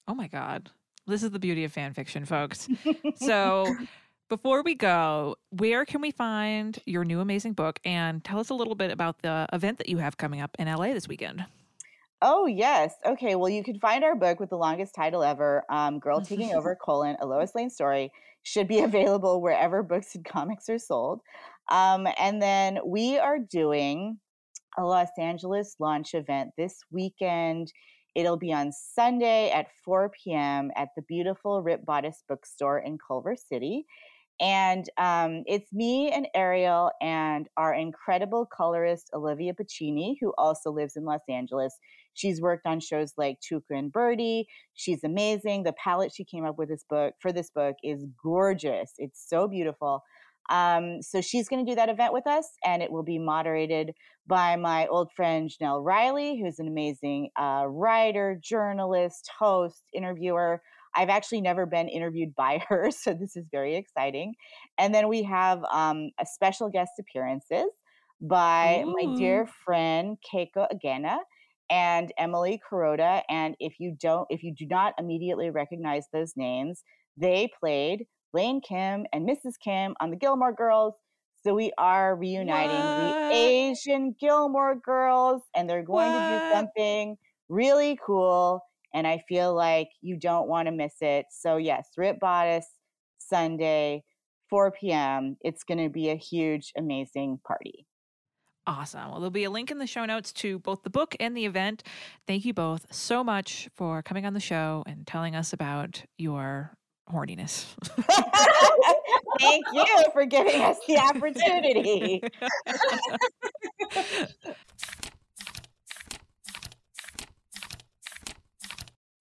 S1: Oh my God. This is the beauty of fan fiction, folks. So before we go, where can we find your new amazing book? And tell us a little bit about the event that you have coming up in LA this weekend.
S10: Oh yes. Okay. Well, you can find our book with the longest title ever, um, "Girl Taking Over: colon, A Lois Lane Story." Should be available wherever books and comics are sold. Um, and then we are doing a Los Angeles launch event this weekend. It'll be on Sunday at 4 p.m. at the beautiful Ripped Bodice Bookstore in Culver City. And um, it's me and Arielle and our incredible colorist Olivia Pacini, who also lives in Los Angeles. She's worked on shows like Tuca and Bertie. She's amazing. The palette she came up with this book for this book is gorgeous. It's so beautiful. Um, so she's going to do that event with us, and it will be moderated by my old friend Jenelle Riley, who's an amazing uh, writer, journalist, host, interviewer. I've actually never been interviewed by her, so this is very exciting. And then we have um, a special guest appearances by my dear friend Keiko Agena and Emily Kuroda. And if you don't, if you do not immediately recognize those names, they played Lane Kim and Mrs. Kim on the Gilmore Girls. So we are reuniting the Asian Gilmore Girls, and they're going to do something really cool. And I feel like you don't want to miss it. So yes, Ripped Bodice Sunday, 4 p.m. It's going to be a huge, amazing party.
S1: Awesome. Well, there'll be a link in the show notes to both the book and the event. Thank you both so much for coming on the show and telling us about your horniness.
S10: Thank you for giving us the opportunity.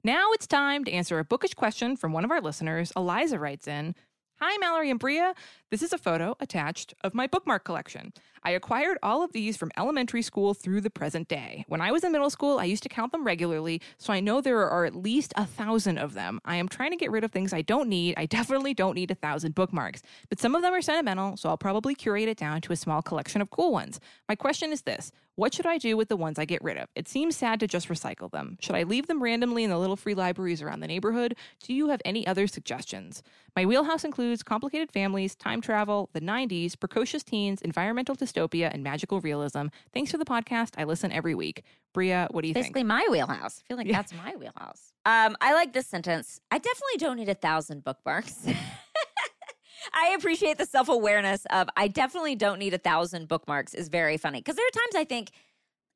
S1: Now it's time to answer a bookish question from one of our listeners. Eliza writes in Hi, Mallory and Brea. This is a photo attached of my bookmark collection. I acquired all of these from elementary school through the present day. When I was in middle school, I used to count them regularly, so I know there are at least a thousand of them. I am trying to get rid of things I don't need. I definitely don't need a thousand bookmarks, but some of them are sentimental, so I'll probably curate it down to a small collection of cool ones. My question is this What should I do with the ones I get rid of? It seems sad to just recycle them. Should I leave them randomly in the little free libraries around the neighborhood? Do you have any other suggestions? My wheelhouse includes complicated families, time travel, the 90s, precocious teens, environmental dystopia, and magical realism. Thanks for the podcast. I listen every week. Brea, what do you
S2: Basically,
S1: think?
S2: Basically, my wheelhouse. I feel like
S1: Yeah.
S2: that's my wheelhouse. Um, I like this sentence. I definitely don't need a thousand bookmarks. I appreciate the self awareness of I definitely don't need a thousand bookmarks is very funny because there are times I think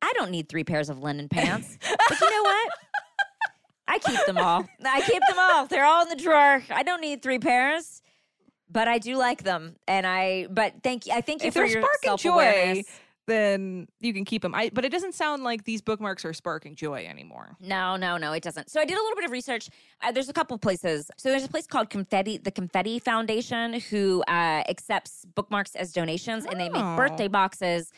S2: I don't need three pairs of linen pants, but you know what? I keep them all. I keep them all. They're all in the drawer. I don't need three pairs, but I do like them. And I, but thank you. I thank you
S1: if
S2: for
S1: they're
S2: your
S1: sparking joy, then you can keep them. I, but it doesn't sound like these bookmarks are sparking joy anymore.
S2: No, no, no, it doesn't. So I did a little bit of research. Uh, there's a couple places. So there's a place called Confetti, the Confetti Foundation, who uh, accepts bookmarks as donations, and they make
S1: Oh.
S2: birthday boxes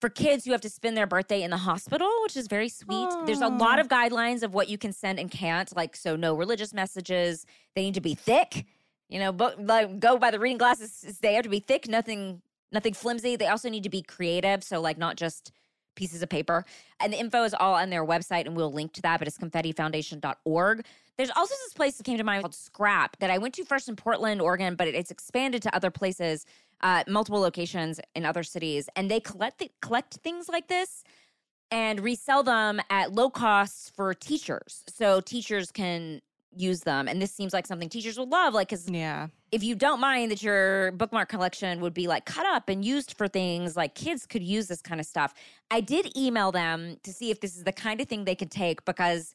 S2: for kids who have to spend their birthday in the hospital, which is very sweet. There's a lot of guidelines of what you can send and can't, like so no religious messages. They need to be thick. You know, like go by the reading glasses. They have to be thick. Nothing, nothing flimsy. They also need to be creative. So like not just pieces of paper. And the info is all on their website, and we'll link to that, but it's confettifoundation.org. There's also this place that came to mind called Scrap that I went to first in Portland, Oregon, but it- it's expanded to other places, uh, multiple locations in other cities. And they collect, th- collect things like this and resell them at low costs for teachers. So teachers can use them. And this seems like something teachers would love. Like, because
S1: yeah,
S2: if you don't mind that your bookmark collection would be like cut up and used for things like kids could use this kind of stuff. I did email them to see if this is the kind of thing they could take because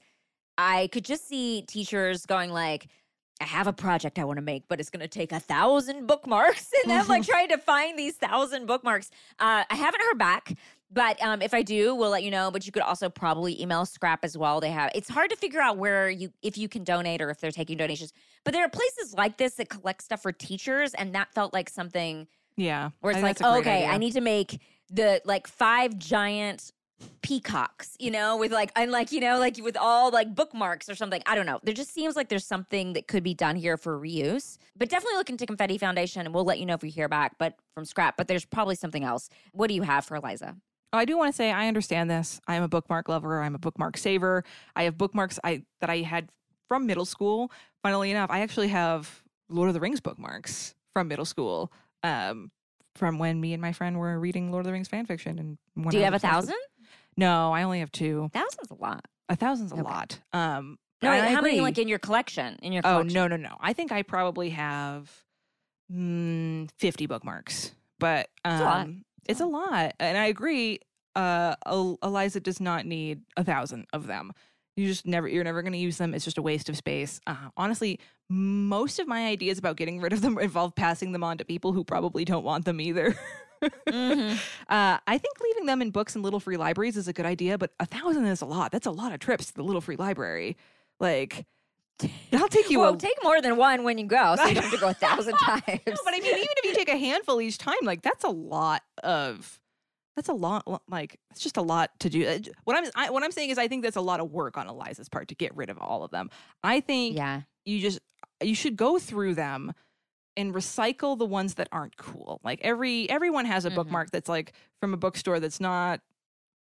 S2: I could just see teachers going like, I have a project I want to make, but it's going to take a thousand bookmarks. And I'm like trying to find these thousand bookmarks. Uh, I haven't heard back, but um, if I do, we'll let you know. But you could also probably email Scrap as well. They have. It's hard to figure out where you if you can donate or if they're taking donations. But there are places like this that collect stuff for teachers, and that felt like something
S1: yeah,
S2: where it's like,
S1: great
S2: okay,
S1: idea.
S2: I need to make the like five giant peacocks, you know, with like and like you know, like with all like bookmarks or something. I don't know. There just seems like there's something that could be done here for reuse. But definitely look into Confetti Foundation, and we'll let you know if we hear back. But from scrap, but there's probably something else. What do you have for Eliza?
S1: Oh, I do want to say I understand this. I am a bookmark lover. I'm a bookmark saver. I have bookmarks I that I had from middle school. Funnily enough, I actually have Lord of the Rings bookmarks from middle school. Um, from when me and my friend were reading Lord of the Rings fan fiction. And
S2: Do you
S1: I
S2: have a
S1: was obsessed with-
S2: thousand?
S1: No, I only have two.
S2: Thousand's a lot.
S1: A thousand's a lot. Um,
S2: No, wait, how many like in your collection? In your
S1: Oh no, no, no! I think I probably have mm, fifty bookmarks, but um,
S2: a.
S1: it's a lot, and I agree. Uh, Eliza does not need a thousand of them. You just never, you're never going to use them. It's just a waste of space. Uh, honestly, most of my ideas about getting rid of them involve passing them on to people who probably don't want them either.
S2: Mm-hmm.
S1: Uh, I think leaving them in books and little free libraries is a good idea, but a thousand is a lot. That's a lot of trips to the little free library. Like, that'll take you
S2: well,
S1: a
S2: take more than one when you go, so you don't have to go a thousand times.
S1: No, but I mean, even if you take a handful each time, like that's a lot of. That's a lot. Like it's just a lot to do. Uh, What I'm I, what I'm saying is, I think that's a lot of work on Eliza's part to get rid of all of them. I think
S2: yeah.
S1: you just you should go through them and recycle the ones that aren't cool. Like every everyone has a
S2: Mhm.
S1: bookmark that's like from a bookstore that's not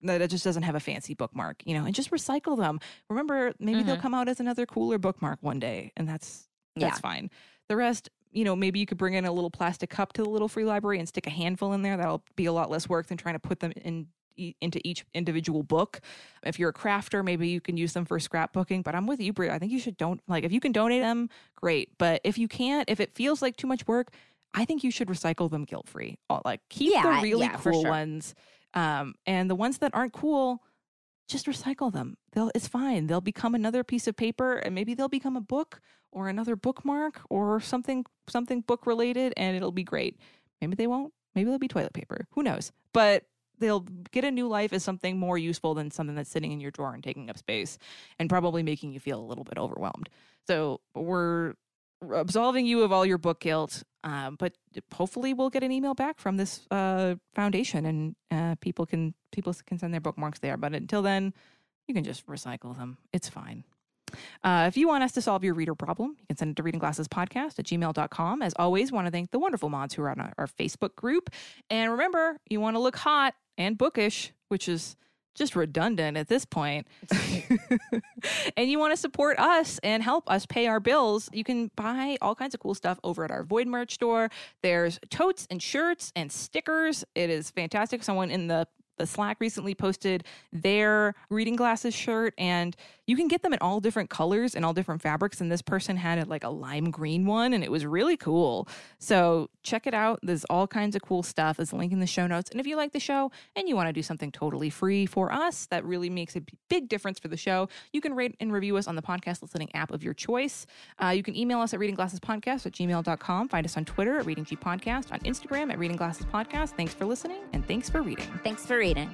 S1: that it just doesn't have a fancy bookmark, you know, and just recycle them. Remember, maybe they'll
S2: Mhm.
S1: come out as another cooler bookmark one day, and that's that's
S2: Yeah.
S1: fine. The rest, you know, maybe you could bring in a little plastic cup to the little free library and stick a handful in there. That'll be a lot less work than trying to put them in e- into each individual book. If you're a crafter, maybe you can use them for scrapbooking. But I'm with you, Brie. I think you should don't like if you can donate them, great. But if you can't, if it feels like too much work, I think you should recycle them guilt free. Like keep
S2: Yeah,
S1: the really
S2: yeah,
S1: cool
S2: sure.
S1: ones, um, and the ones that aren't cool, just recycle them. They'll it's fine. They'll become another piece of paper, and maybe they'll become a book or another bookmark or something something book related, and it'll be great. Maybe they won't. Maybe they'll be toilet paper. Who knows? But they'll get a new life as something more useful than something that's sitting in your drawer and taking up space and probably making you feel a little bit overwhelmed. So we're absolving you of all your book guilt, um, but hopefully we'll get an email back from this uh, foundation and uh, people can people can send their bookmarks there. But until then, you can just recycle them. It's fine. Uh, if you want us to solve your reader problem, you can send it to reading glasses podcast at gmail.com. As always, want to thank the wonderful mods who are on our, our Facebook group. And remember, you want to look hot and bookish, which is just redundant at this point. and you want to support us and help us pay our bills, you can buy all kinds of cool stuff over at our Void merch store. There's totes and shirts and stickers. It is fantastic. Someone in the the Slack recently posted their reading glasses shirt, and you can get them in all different colors and all different fabrics. And this person had it like a lime green one, and it was really cool. So check it out. There's all kinds of cool stuff. There's a link in the show notes. And if you like the show and you want to do something totally free for us, that really makes a big difference for the show. You can rate and review us on the podcast listening app of your choice. Uh, you can email us at readingglassespodcast at gmail.com. Find us on Twitter at Reading G Podcast, on Instagram at Reading Glasses Podcast. Thanks for listening and thanks for reading.
S2: Thanks for reading.